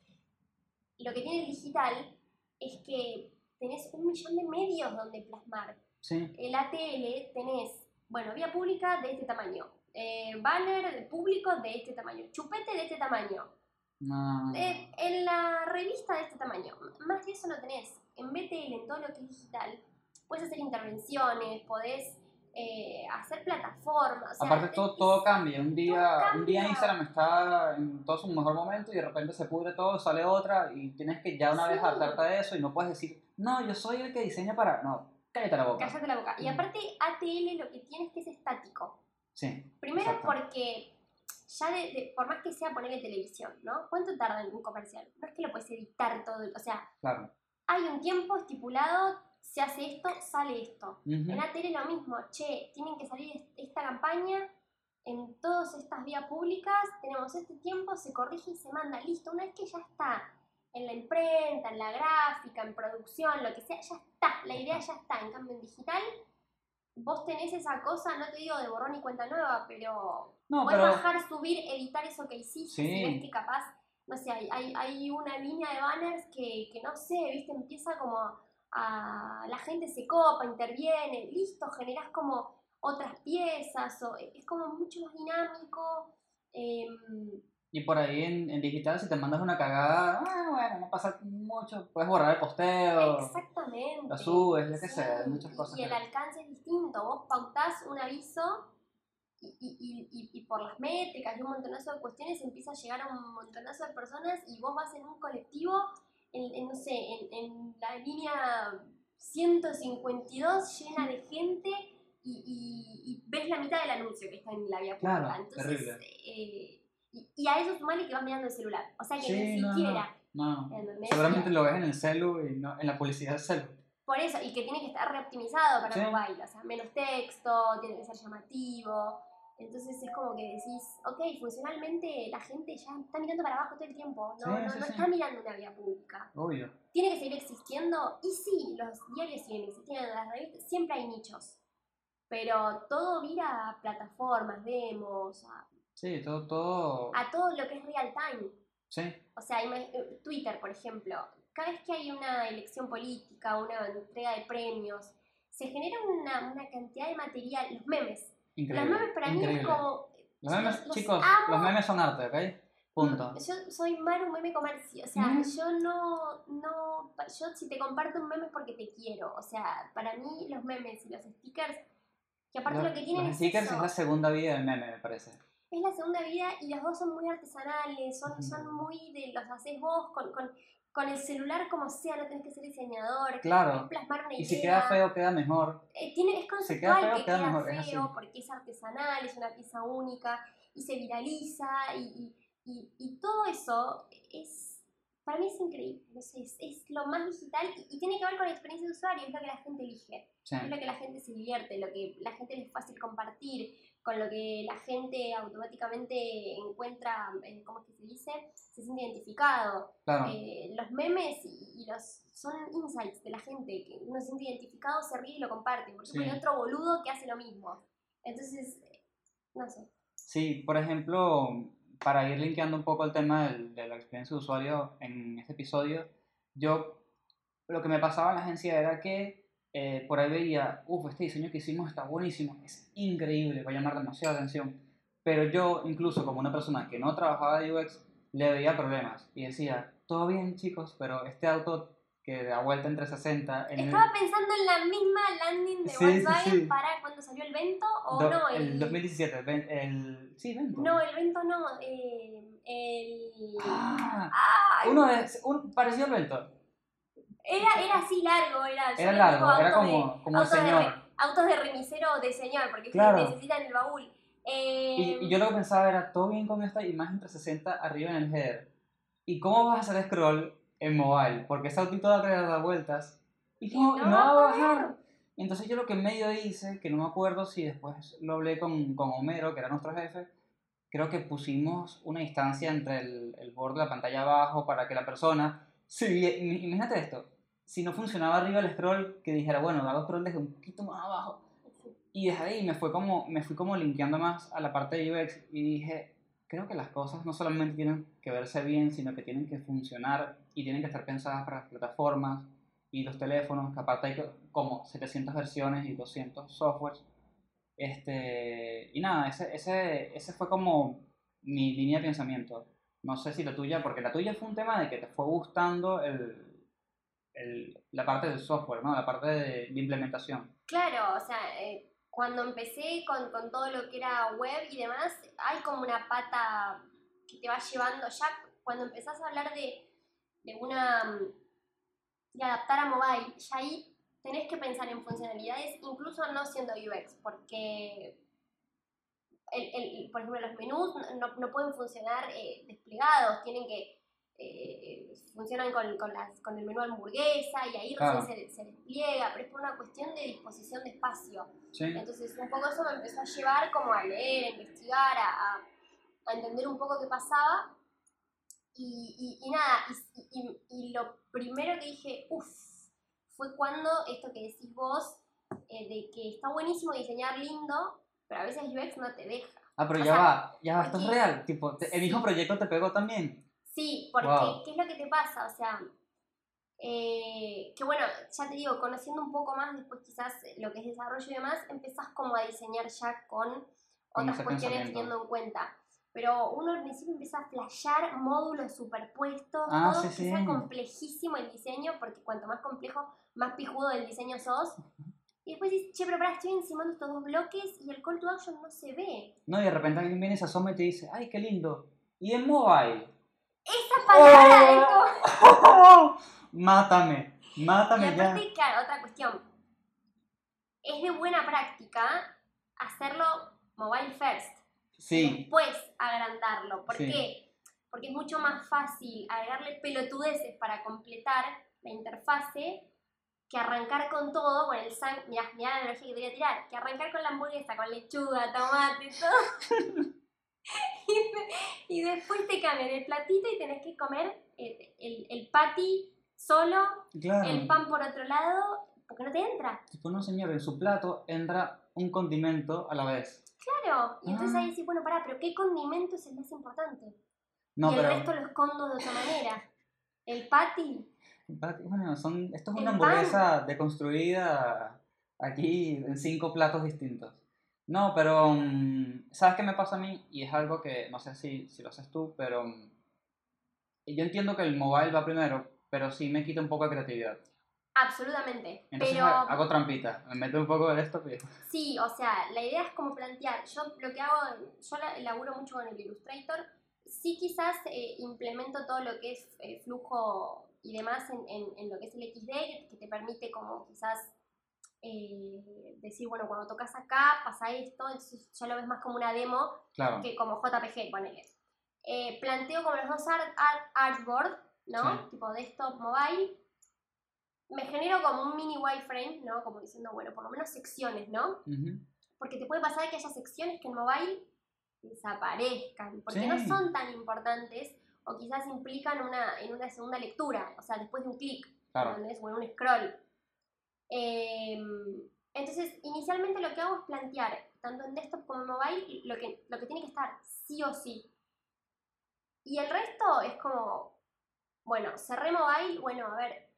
lo que tiene el digital es que tenés un millón de medios donde plasmar. Sí, El ATL tenés, bueno, vía pública de este tamaño, eh, banner público de este tamaño, chupete de este tamaño, no. eh, en la revista de este tamaño. Más de eso no tenés. En BTL, en todo lo que es digital, puedes hacer intervenciones, podés eh, hacer plataformas. o sea, Aparte todo, todo cambia, un día, todo un día cambia. Instagram está en todo su mejor momento y de repente se pudre todo, sale otra y tienes que ya una vez Sí. hartarte de eso y no puedes decir, no, yo soy el que diseña para... No, cállate la boca. Cállate la boca. Y Mm. aparte, ATL lo que tiene es que es estático. Sí, Primero Exacto. porque ya de, de- por más que sea poner en televisión, ¿no? ¿Cuánto tarda en un comercial? No es que lo puedes editar todo, o sea, claro. hay un tiempo estipulado, se hace esto, sale esto. Ujú. En ATL lo mismo, che, tienen que salir est- esta campaña en todas estas vías públicas, tenemos este tiempo, se corrige y se manda, listo, una vez que ya está en la imprenta, en la gráfica, en producción, lo que sea, ya está, la idea ya está, en cambio en digital, vos tenés esa cosa, no te digo de borrón y cuenta nueva, pero No, Puedes pero... bajar, subir, editar eso que hiciste. Sí. Si ves que capaz, no sé, hay, hay, hay una línea de banners que, que no sé, viste, empieza como a. La gente se copa, interviene, listo, generás como otras piezas, o, es como mucho más dinámico. em, Y por ahí en, en digital, si te mandas una cagada, ah, bueno, no pasa mucho, puedes borrar el posteo. exactamente. lo subes, Sí, sé, hay muchas cosas Y el que- alcance es distinto. Vos pautás un aviso y, y- y- y- por las métricas y un montonazo de cuestiones empieza a llegar a un montonazo de personas y vos vas en un colectivo, en, en, no sé, en, en la línea 152 llena de gente y, ves la mitad del anuncio que está en la vía pública. Claro, Entonces, terrible. eh, y, y a eso sumale que vas mirando el celular. O sea que Sí, ni no, no. siquiera. No, ¿entendés? seguramente lo ves en el celu y no, en la publicidad del celu. Por eso, y que tiene que estar reoptimizado para Sí. mobile, o sea, menos texto, tiene que ser llamativo. Entonces es como que decís, ok, funcionalmente la gente ya está mirando para abajo todo el tiempo, no, Sí, no, sí, no sí. está mirando una vía pública. Obvio. ¿Tiene que seguir existiendo? Y sí, los diarios siguen existiendo, las revistas, siempre hay nichos. Pero todo mira a plataformas, demos, a, Sí, todo, todo... a todo lo que es real time. Sí, O sea, eh, Twitter, por ejemplo, cada vez que hay una elección política, una entrega de premios, se genera una, una cantidad de material, los memes. increíble. los memes para mí es increíble. como... Los memes, los- los chicos, amo. los memes son arte, ¿ok? Punto. Yo soy Maru meme comercio, o sea, Mm. yo no, no, yo si te comparto un meme es porque te quiero, o sea, para mí los memes y los stickers Que aparte Los- lo que tienen los es stickers eso. es la segunda vida del meme, me parece. Es la segunda vida y los dos son muy artesanales, son, son muy de los haces vos con, con, con el celular como sea, no tenés que ser diseñador. Claro. Es plasmar una Y idea. si queda feo, queda mejor. Eh, tiene, es Si queda conceptual feo, que queda queda, mejor, es feo porque es artesanal, es una pieza única y se viraliza y, y, y- y todo eso es, para mí es increíble, no sé, es, es lo más digital y, y tiene que ver con la experiencia de usuario, es lo que la gente elige, Sí. es lo que la gente se divierte, lo que la gente le es fácil compartir, con lo que la gente automáticamente encuentra, eh, ¿cómo es que se dice? Se siente identificado. Claro. Eh, los memes y, y los son insights de la gente que uno se siente identificado, se ríe y lo comparte. Por ejemplo, Sí. hay otro boludo que hace lo mismo. Entonces, no sé. Sí, por ejemplo, para ir linkeando un poco el tema de la experiencia de usuario en este episodio, yo lo que me pasaba en la agencia era que eh, por ahí veía, uff, este diseño que hicimos está buenísimo, es increíble, va a llamar demasiada atención. Pero yo, incluso como una persona que no trabajaba de UX, le veía problemas y decía, todo bien chicos, pero este auto que da vuelta entre 60 en el- Estaba pensando en la misma landing de Sí, sí, Volkswagen sí. para cuando salió el Vento o do- no. el 2017, el, el, sí, Vento. No, el Vento no. eh, el. Ah, ¡Ay! uno es un parecido al Vento. Era, era así largo, era. Era largo, era de- como, como autos de señor. re- autos de remisero de señor, porque Claro. necesitan el baúl. Eh, Y, y yo lo que pensaba era, todo bien con esta imagen 360 arriba en el header. ¿Y cómo vas a hacer scroll en mobile? Porque ese autito va a querer dar vueltas. Y y no no va a bajar. Entonces yo lo que medio hice, que no me acuerdo si después lo hablé con, con Homero, que era nuestro jefe, creo que pusimos una distancia entre el, el borde de la pantalla abajo para que la persona... Vi- imagínate esto, si no funcionaba arriba el scroll, que dijera, bueno, hago scroll desde un poquito más abajo. Y desde ahí me, fue como, me fui como linkeando más a la parte de UX y dije, creo que las cosas no solamente tienen que verse bien, sino que tienen que funcionar y tienen que estar pensadas para las plataformas y los teléfonos, que aparte hay co- como 700 versiones y 200 softwares. Este, y nada, ese, ese, ese fue como mi línea de pensamiento. No sé si la tuya, porque la tuya fue un tema de que te fue gustando el, el- la parte del software, ¿no? La parte de, de implementación. Claro, o sea, eh, cuando empecé con, todo lo que era web y demás, hay como una pata que te va llevando ya cuando empezás a hablar de, de una de adaptar a mobile, ya ahí tenés que pensar en funcionalidades, incluso no siendo UX, porque el, el- por ejemplo los menús no, no pueden funcionar eh, desplegados, tienen que eh, funcionan con, con, las, con el menú hamburguesa y ahí Claro. recién se, se despliega, pero es por una cuestión de disposición de espacio. Sí. Entonces, un poco eso me empezó a llevar como a leer, a investigar, a, a- entender un poco qué pasaba. Y, y- y nada, y, y- lo primero que dije, uff, fue cuando esto que decís vos, eh, de que está buenísimo diseñar lindo, pero a veces UX no te deja. Ah, pero O ya sea, va, ya va, esto es real. Tipo, te- el mismo proyecto te pegó también. Sí, porque Wow. ¿qué es lo que te pasa? O sea, eh, que bueno, ya te digo, conociendo un poco más después quizás lo que es desarrollo y demás, empezás como a diseñar ya con otras cuestiones teniendo en cuenta. Pero uno al principio empieza a flashear módulos superpuestos, Ah, todo sí, que sea complejísimo el diseño, porque cuanto más complejo, más pijudo del diseño sos. Y después dices, che, pero pará, estoy encimando estos dos bloques y el call to action no se ve. No, y de repente alguien viene, se asoma y te dice, ay, qué lindo. Y en mobile. Esa palabra es como... mátame, Y mátame ya. aparte, claro, otra cuestión. Es de buena práctica hacerlo mobile first. Y Sí, después agrandarlo. ¿Por Sí. qué? Porque es mucho más fácil agregarle pelotudeces para completar la interfase que arrancar con todo, con el sang... Mirá, mirá la analogía que te voy a tirar. Que arrancar con la hamburguesa, con lechuga, tomate, todo. y, de- y después te cambian el platito y tenés que comer el, el, el patty solo claro. el pan por otro lado, porque no te entra. Tipo, no, señor, en su plato entra un condimento a la vez. Claro. Y entonces Ah. ahí decís, bueno, pará, pero ¿qué condimento es el más importante? No, y el pero... resto lo escondo de otra manera. El patty, Bueno, son, esto es una pan. hamburguesa deconstruida aquí en cinco platos distintos. No, pero mm, ¿sabes qué me pasa a mí? Y es algo que no sé si, si lo haces tú, pero mm, yo entiendo que el mobile va primero, pero sí me quita un poco de creatividad. Absolutamente. Entonces pero hago trampita, me meto un poco de esto. Pero... sí, o sea, la idea es como plantear. Yo lo que hago, yo la- laburo mucho con el Illustrator. Sí, quizás eh, implemento todo lo que es eh, flujo y demás en, en- en lo que es el XD, que te permite como quizás eh, decir, bueno, cuando tocas acá pasa esto, entonces ya lo ves más como una demo Claro, que como JPG, ponele. Eh, planteo como los dos art, art- artboard, ¿no? Sí. Tipo desktop, mobile. Me genero como un mini wireframe, ¿no? Como diciendo, bueno, por lo menos secciones, ¿no? ujú, Porque te puede pasar que haya secciones que en mobile desaparezcan, porque Sí. no son tan importantes o quizás implican una, en una segunda lectura, o sea, después de un clic, claro. O en un scroll. Eh, entonces, inicialmente lo que hago es plantear, tanto en desktop como en mobile, lo que, lo que tiene que estar sí o sí. Y el resto es como, bueno, cerré mobile, bueno, a ver,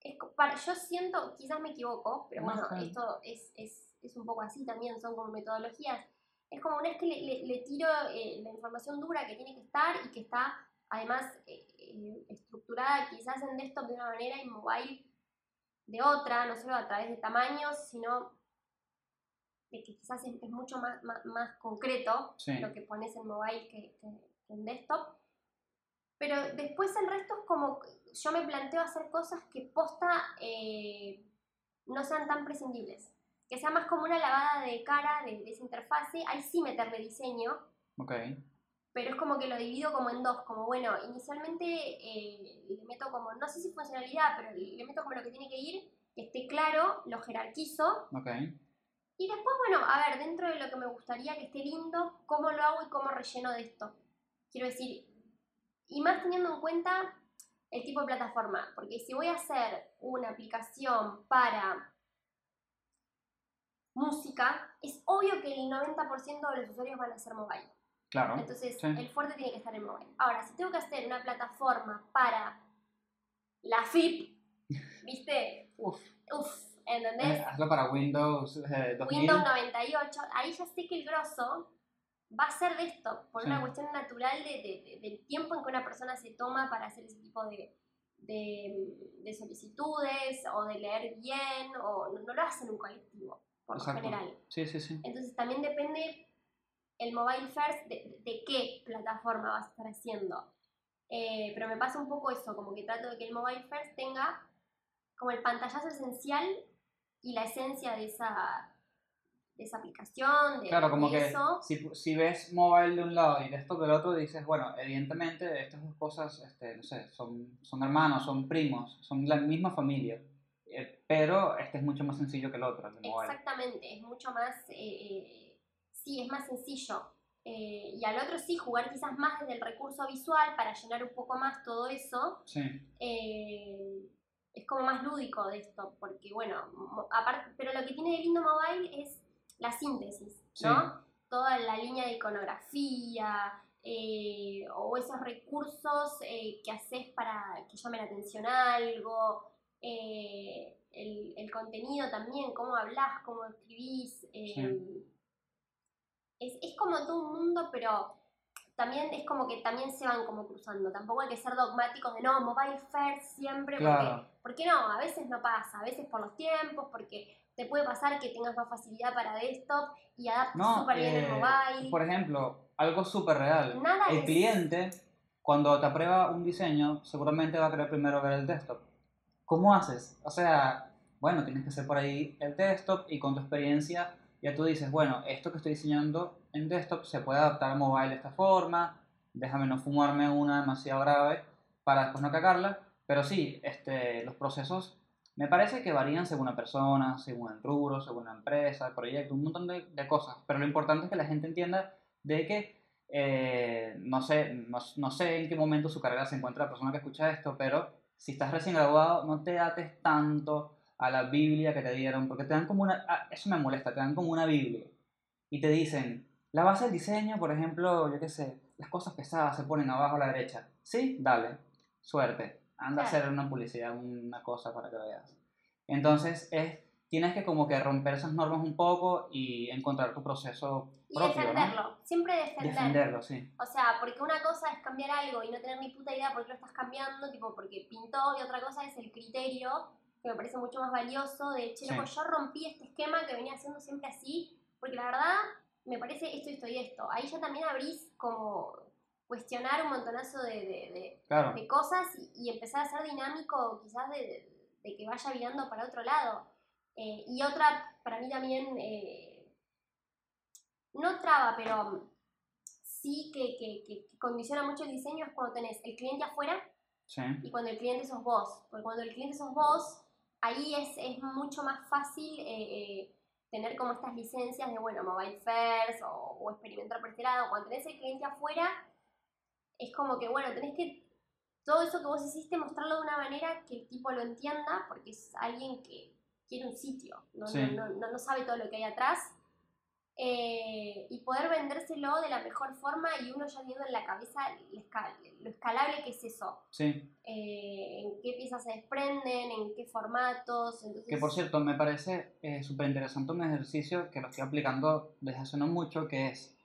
es para- yo siento, quizás me equivoco, pero No, bueno, esto es, es, es un poco así también, son como metodologías. Es como una vez que le, le- le tiro eh, la información dura que tiene que estar y que está además eh, eh, estructurada quizás en desktop de una manera y en mobile de otra, no solo a través de tamaños, sino de que quizás es, es mucho más, más, más concreto sí, lo que pones en mobile que, que- que en desktop. Pero después el resto es como, yo me planteo hacer cosas que posta eh, no sean tan prescindibles. Que sea más como una lavada de cara de, de esa interfase, ahí sí meterle diseño, ok, pero es como que lo divido como en dos, como bueno, inicialmente eh, le meto como, no sé si funcionalidad, pero le meto como lo que tiene que ir, que esté claro, lo jerarquizo, ok, y después, bueno, a ver, dentro de lo que me gustaría que esté lindo, cómo lo hago y cómo relleno de esto. Quiero decir, y más teniendo en cuenta el tipo de plataforma, porque si voy a hacer una aplicación para música, es obvio que el 90% de los usuarios van a ser mobile. Claro, Entonces, sí. el fuerte tiene que estar en mobile. Ahora, si tengo que hacer una plataforma para la FIP, ¿viste? Uf, Uf, ¿entendés? eh, hazlo para Windows eh, 2000, Windows 98, ahí ya sé que el grosso va a ser desktop, por Sí. una cuestión natural de, de- de- del tiempo en que una persona se toma para hacer ese tipo de, de, de solicitudes o de leer bien, o no, no lo hacen un colectivo, por lo Exacto. general. sí, sí, sí, Entonces también depende el mobile first de, de qué plataforma vas a estar haciendo. Eh, pero me pasa un poco eso, como que trato de que el mobile first tenga como el pantallazo esencial y la esencia de esa, de esa aplicación, de, Claro, como de que eso. si, si ves mobile de un lado y desktop del otro, dices, bueno, evidentemente estas dos cosas, este, no sé, son, son hermanos, son primos, son la misma familia, eh, pero este es mucho más sencillo que el otro, el. Exactamente, es mucho más, eh, eh, sí, es más sencillo. Eh, y al otro sí, jugar quizás más desde el recurso visual para llenar un poco más todo eso. Sí, eh, es como más lúdico de esto, porque bueno, aparte, pero lo que tiene de lindo mobile es la síntesis, ¿no? Toda la línea de iconografía eh, o esos recursos que haces para que llame la atención a algo, el, el contenido también, cómo hablas, cómo escribís. eh, es, es como todo un mundo, pero también es como que también se van como cruzando. Tampoco hay que ser dogmáticos de no, mobile first siempre, porque claro, porque no, a veces no pasa, a veces por los tiempos, porque te puede pasar que tengas más facilidad para desktop y adaptes no, súper bien el eh, mobile. por ejemplo, algo súper real, Nada el es- cliente, cuando te aprueba un diseño, seguramente va a querer primero ver el desktop. ¿Cómo haces? O sea, bueno, tienes que hacer por ahí el desktop y con tu experiencia ya tú dices, bueno, esto que estoy diseñando en desktop se puede adaptar a mobile de esta forma, déjame no fumarme una demasiado grave para después no cagarla, pero sí, este, los procesos me parece que varían según la persona, según el rubro, según la empresa, el proyecto, un montón de, cosas, pero lo importante es que la gente entienda de que eh, no, sé, no sé en qué momento su carrera se encuentra la persona que escucha esto, pero si estás recién graduado, no te ates tanto a la Biblia que te dieron, porque te dan como una, ah, eso me molesta, te dan como una Biblia y te dicen, la base del diseño, por ejemplo, yo qué sé, las cosas pesadas se ponen abajo a la derecha. Sí, dale, suerte, anda a hacer una publicidad, una cosa para que veas. Entonces, es, tienes que como que romper esas normas un poco y encontrar tu proceso y propio, ¿no? defenderlo, siempre defender. Defenderlo, sí. O sea, porque una cosa es cambiar algo y no tener ni puta idea por qué lo estás cambiando, tipo porque pintó, y otra cosa es el criterio que me parece mucho más valioso, de, che, loco, Sí. yo rompí este esquema que venía haciendo siempre así, porque la verdad me parece esto, esto y esto. Ahí ya también abrís como cuestionar un montonazo de, de- de- Claro. de cosas y, y empezar a ser dinámico, quizás de, de- de que vaya virando para otro lado. Eh, y otra, para mí también, eh, no traba, pero sí que, que- que- que condiciona mucho el diseño es cuando tenés el cliente afuera Sí. y cuando el cliente sos vos. Porque cuando el cliente sos vos, ahí es, es mucho más fácil eh, eh, tener como estas licencias de, bueno, mobile first o, o experimentar por este lado. Cuando tenés el cliente afuera, es como que, bueno, tenés que todo eso que vos hiciste mostrarlo de una manera que el tipo lo entienda, porque es alguien que quiere un sitio, no, Sí. no, no, no sabe todo lo que hay atrás. Eh, y poder vendérselo de la mejor forma y uno ya viendo en la cabeza lo escal- lo escalable que es eso Sí. eh, en qué piezas se desprenden, en qué formatos. Entonces, Que por cierto, me parece súper interesante un ejercicio que lo estoy aplicando desde hace no mucho, que es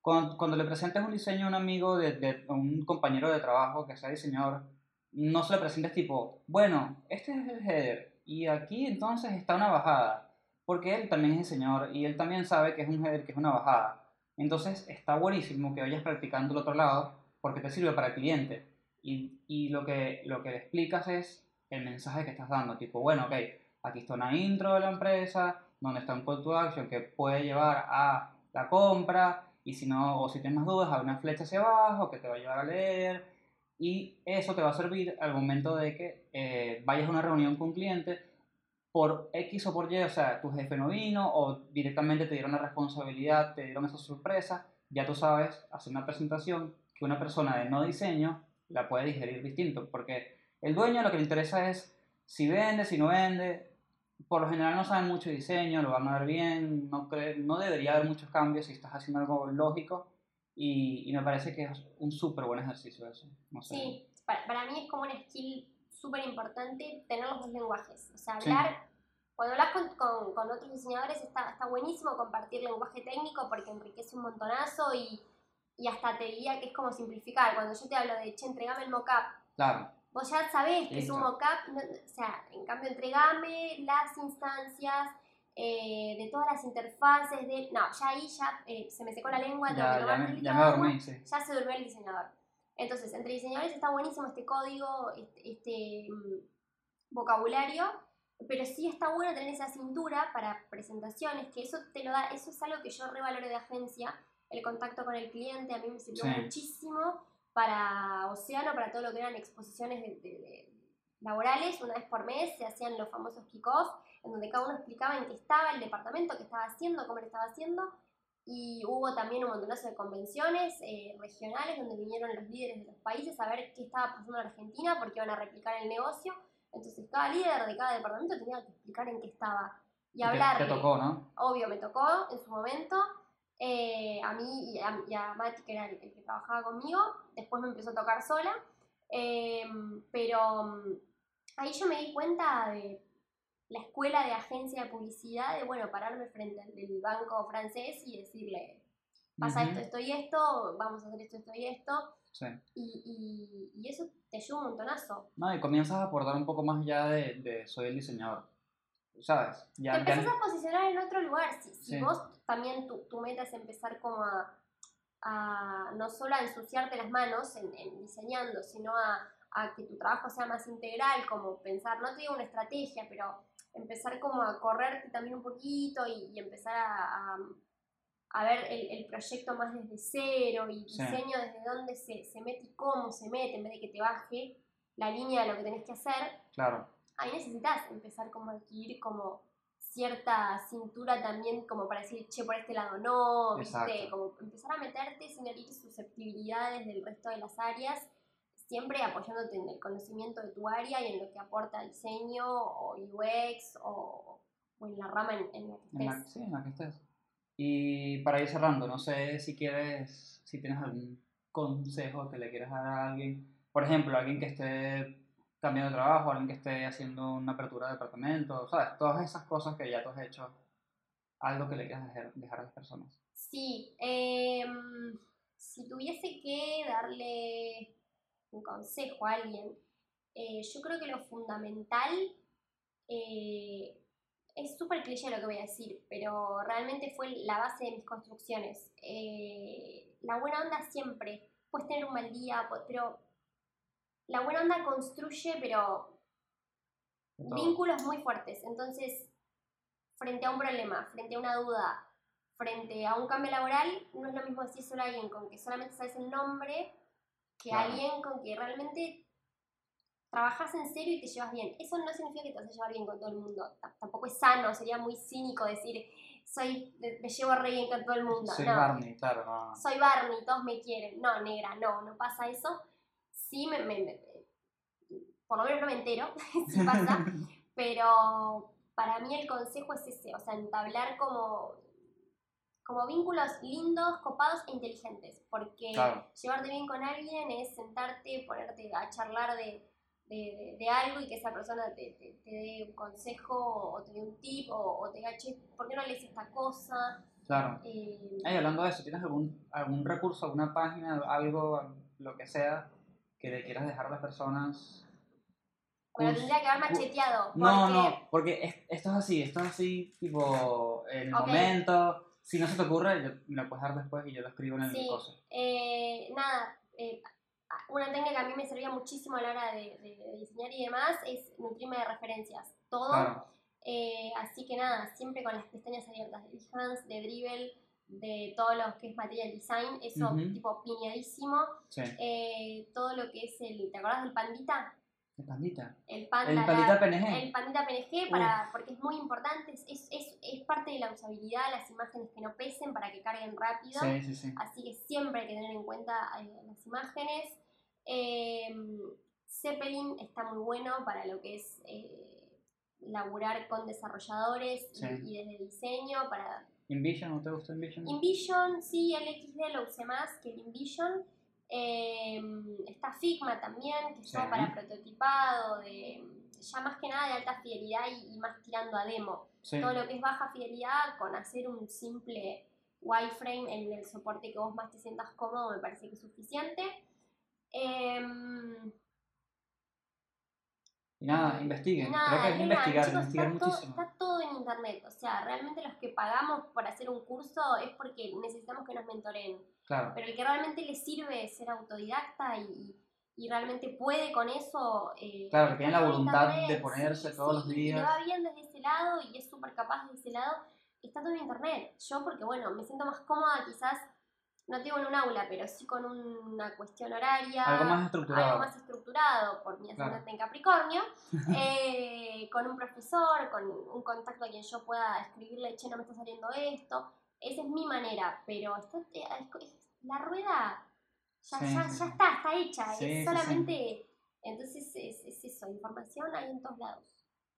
cuando, cuando le presentes un diseño a un amigo, de, de- a un compañero de trabajo que sea diseñador, no se lo presentes tipo, bueno, este es el header y aquí entonces está una bajada, porque él también es diseñador y él también sabe que es un header, que es una bajada. Entonces está buenísimo que vayas practicando el otro lado porque te sirve para el cliente. Y, y lo, que, lo que le explicas es el mensaje que estás dando. Tipo, bueno, ok, aquí está una intro de la empresa, donde está un call to action que puede llevar a la compra, y si no, o si tienes más dudas, hay una flecha hacia abajo que te va a llevar a leer. Y eso te va a servir al momento de que eh, vayas a una reunión con un cliente por X o por Y, o sea, tu jefe no vino o directamente te dieron la responsabilidad, te dieron esa sorpresa, ya tú sabes hacer una presentación que una persona de no diseño la puede digerir distinto, porque el dueño lo que le interesa es si vende, si no vende, por lo general no saben mucho diseño, lo van a ver bien, no, cre- no debería haber muchos cambios si estás haciendo algo lógico y, y me parece que es un súper buen ejercicio eso. No sé. Sí, para, para mí es como una skill súper importante tener los dos lenguajes. O sea, Sí. hablar, cuando hablas con, con- con otros diseñadores está, está buenísimo compartir lenguaje técnico porque enriquece un montonazo y, y hasta te diría que es como simplificar. Cuando yo te hablo de, che, entregame el mockup, Claro, vos ya sabés que es un mockup, no- o sea, en cambio entregame las instancias eh, de todas las interfaces, de... No, ya ahí ya eh, se me secó la lengua, tengo que ya, me, ya de me agua dormí, sí. ya se durmió el diseñador. Entonces, entre diseñadores está buenísimo este código, este, este, mm, vocabulario, pero sí está bueno tener esa cintura para presentaciones, que eso te lo da, eso es algo que yo revaloro de agencia, el contacto con el cliente, a mí me sirvió Sí. muchísimo para Océano, para todo lo que eran exposiciones de- de- de laborales, una vez por mes se hacían los famosos kick-off, en donde cada uno explicaba en qué estaba el departamento, qué estaba haciendo, cómo lo estaba haciendo, y hubo también un montonazo de convenciones eh, regionales donde vinieron los líderes de los países a ver qué estaba pasando en Argentina porque iban a replicar el negocio. Entonces cada líder de cada departamento tenía que explicar en qué estaba y hablar. Te, tocó, ¿no? Obvio, me tocó en su momento. eh, a mí y a, y a Mati, que era el, el que trabajaba conmigo. Después me empezó a tocar sola. eh, pero mm, ahí yo me di cuenta de la escuela de agencia de publicidad, de bueno, pararme frente al del banco francés y decirle, pasa esto, esto y esto, vamos a hacer esto, esto y esto. Sí. Y, y- y eso te ayuda un montonazo. No, y comienzas a aportar un poco más ya de, de soy el diseñador. ¿Sabes? te Ya, ya, empezás a posicionar en otro lugar. Si, si Sí. vos también tu, tu meta es empezar como a, a no solo a ensuciarte las manos en, en diseñando, sino a, a que tu trabajo sea más integral, como pensar, no te digo una estrategia, pero empezar como a correrte también un poquito y, y empezar a, a- a ver el, el proyecto más desde cero y Sí. diseño desde dónde se, se mete y cómo se mete, en vez de que te baje la línea de lo que tenés que hacer, claro. ahí necesitas empezar como a adquirir como cierta cintura también como para decir, che, por este lado no, ¿viste? Exacto. Como empezar a meterte sin herir susceptibilidades del resto de las áreas, siempre apoyándote en el conocimiento de tu área y en lo que aporta diseño o UX o, o en la rama en, en la que En la, estés. sí, en la que estés. Y para ir cerrando, no sé si quieres, si tienes algún consejo que le quieras dar a alguien. Por ejemplo, alguien que esté cambiando de trabajo, alguien que esté haciendo una apertura de departamento, ¿sabes? Todas esas cosas que ya tú has hecho, algo que le quieras dejar, a las personas. Sí, em, si tuviese que darle un consejo a alguien, eh, yo creo que lo fundamental eh, es súper cliché lo que voy a decir, pero realmente fue la base de mis construcciones. Eh, la buena onda siempre, puedes tener un mal día, pero la buena onda construye, pero vínculos muy fuertes. Entonces, frente a un problema, frente a una duda, frente a un cambio laboral, no es lo mismo decir solo a alguien con que solamente sabes el nombre que Claro. alguien con que realmente trabajas en serio y te llevas bien. Eso no significa que te vas a llevar bien con todo el mundo. T- Tampoco es sano, sería muy cínico decir, soy, me llevo re bien con todo el mundo. Soy no. Barney, claro, no. Soy Barney, todos me quieren. No, negra, no, no pasa eso. Sí, me, me- me- por lo menos no me entero si pasa, pero para mí el consejo es ese, o sea, entablar como, como vínculos lindos, copados e inteligentes, porque Claro. llevarte bien con alguien es sentarte, ponerte a charlar de, de, de- de algo y que esa persona te, te- te dé un consejo o te dé un tip o, o te diga, che, ¿por qué no lees esta cosa? Claro. Eh, hablando de eso, ¿tienes algún, algún recurso, alguna página, algo, lo que sea, que le quieras dejar a las personas? Pero Curs- tendría que haber macheteado. No, porque- no, porque es- esto es así, esto es así, tipo, el momento, si no se te ocurre, yo- me lo puedes dar después y yo lo escribo en el Sí. coso. Eh, nada, eh, una técnica que a mí me servía muchísimo a la hora de, de- de diseñar y demás es nutrirme de referencias. Todo. Claro, Eh, así que nada, siempre con las pestañas abiertas de Behance, de Dribble, de todo lo que es material design, eso tipo piñadísimo. sí. Eh, todo lo que es el, ¿te acordás del pandita? El pandita. El panda. El la- pandita PNG. El pandita PNG, para, porque es muy importante, es, es, es- parte de la usabilidad, las imágenes que no pesen para que carguen rápido. Sí, sí, sí. Así que siempre hay que tener en cuenta eh, las imágenes. Eh, Zeppelin está muy bueno para lo que es eh, laburar con desarrolladores y- desde diseño. Para ¿Invision? ¿No te gusta Invision? InVision, sí, el XD lo usé más que el InVision. Eh, está Figma también, que es Sí. para prototipado, de, ya más que nada de alta fidelidad y, y más tirando a demo sí. todo lo que es baja fidelidad, con hacer un simple wireframe en el soporte que vos más te sientas cómodo, me parece que es suficiente. Em, Y nada, investiguen. nada, Creo que investigar, chicos, investigar está todo, está todo en internet, o sea, realmente los que pagamos por hacer un curso es porque necesitamos que nos mentoren, Claro, pero el que realmente le sirve ser autodidacta y, y realmente puede con eso... eh, Claro, que tiene la voluntad internet, de ponerse todos los y días. le va bien desde ese lado y es súper capaz desde ese lado, está todo en internet. Yo porque, bueno, me siento más cómoda quizás, no digo en un aula, pero sí con una cuestión horaria. algo más estructurado. algo más estructurado por mi Claro. ascendente en Capricornio, eh, con un profesor, con un contacto a quien yo pueda escribirle, che, no me está saliendo esto. Esa es mi manera, pero está, la rueda ya, Sí, ya, ya está, está hecha. Sí, es solamente. Entonces es, es eso, información hay en todos lados.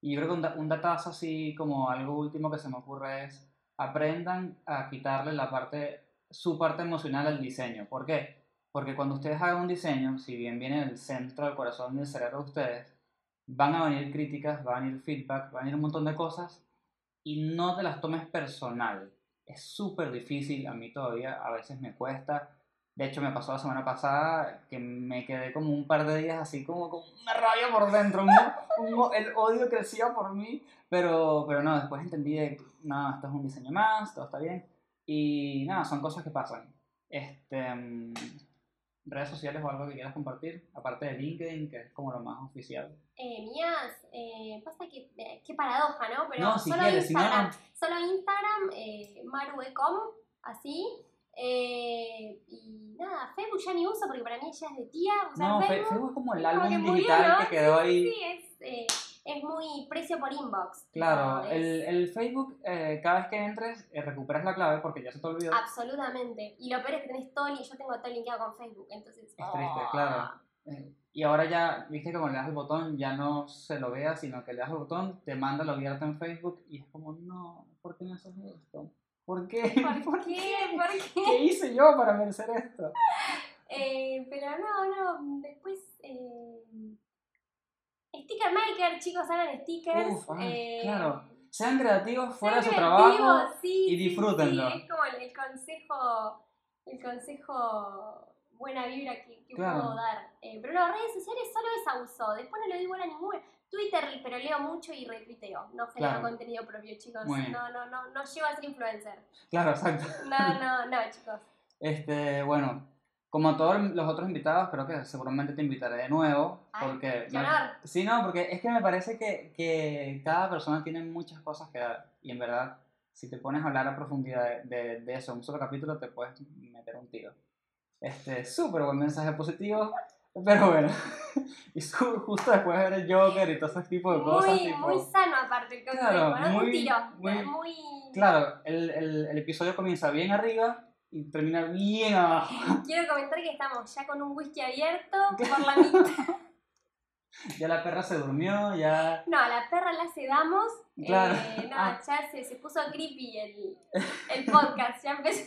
Y yo creo que un, un datazo así como algo último que se me ocurre es aprendan a quitarle la parte, su parte emocional al diseño. ¿Por qué? Porque cuando ustedes hagan un diseño, si bien viene del centro del corazón del cerebro de ustedes, van a venir críticas, va a venir feedback, va a venir un montón de cosas y no te las tomes personal. Es súper difícil, a mí todavía a veces me cuesta. De hecho, me pasó la semana pasada que me quedé como un par de días así como con una rabia por dentro. un- un- el odio crecía por mí, pero, pero no, después entendí de, no, esto es un diseño más, todo está bien. Y nada, son cosas que pasan. Este, mm, redes sociales o algo que quieras compartir, aparte de LinkedIn, que es como lo más oficial. Eh, mías, eh, pasa que, eh, qué paradoja, ¿no? Pero no, si solo quieres, si no, Instagram. no. Solo Instagram, eh, maruecom, así. Eh, y nada, Facebook ya ni uso porque para mí ya es de tía No, Facebook. Facebook es como el que álbum murió, digital ¿no? que quedó ahí. Sí, es, eh, es muy precio por inbox. Claro, No, el, el Facebook, eh, cada vez que entres, eh, recuperas la clave porque ya se te olvidó. Absolutamente. Y lo peor es que tenés todo, yo tengo todo linkeado con Facebook, entonces... Es triste, ¡ah! claro. Y ahora ya, viste que cuando le das el botón ya no se lo vea, sino que le das el botón, te manda lo abierto en Facebook y es como, no, ¿por qué me haces esto? ¿Por qué? ¿Por qué? ¿Por qué? ¿Qué hice yo para merecer esto? Eh, pero no, no, después... Eh, sticker Maker, chicos, hagan stickers. Uf, ah, eh, claro. Sean creativos fuera de su trabajo. sí, y disfrútenlo. sí, es como el, el consejo, el consejo buena vibra que, que Claro. puedo dar. Eh, pero no, redes sociales solo esa uso. Después no le doy bola a ninguna. Twitter, pero leo mucho y retuiteo. No genero Claro. contenido propio, chicos. No, no, no, no llego a ser influencer. Claro, exacto. No, no, no, chicos. Este, bueno, como todos los otros invitados, creo que seguramente te invitaré de nuevo. Ay, porque me-. Sí, no, porque es que me parece que, que cada persona tiene muchas cosas que dar. Y en verdad, si te pones a hablar a profundidad de, de, de eso en un solo capítulo, te puedes meter un tiro. Este, súper buen mensaje positivo. Pero bueno, y su- justo después de ver el Joker y todo ese tipo de cosas. Muy, tipo, muy sano aparte el Claro, ¿no? muy- un tiro. muy- muy... Claro, el, el, el episodio comienza bien arriba y termina bien abajo. Quiero comentar que estamos ya con un whisky abierto por la mitad. Ya la perra se durmió, ya... No, a la perra la sedamos. Claro. Eh, no, Ah. ya se, se puso creepy el, el podcast. Ya empezó.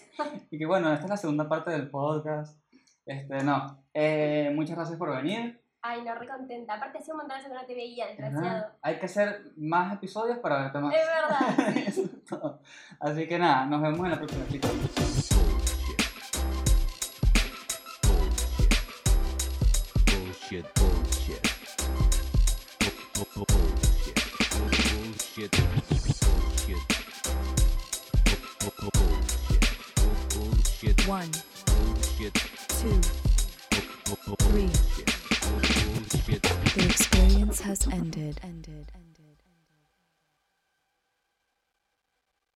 Y que bueno, esta es la segunda parte del podcast. Este, no. Eh, muchas gracias por venir. Ay, no, re contenta. Aparte, hacía un montón de años que no te veía, Ajá. desgraciado. Hay que hacer más episodios para verte más. Es verdad. Eso es todo. Así que nada, nos vemos en la próxima, chicos. Bullshit. Bullshit. Bullshit. Bullshit. Bullshit. Bullshit. Bullshit. One, Bullshit. Two, three. The experience has ended. Ended.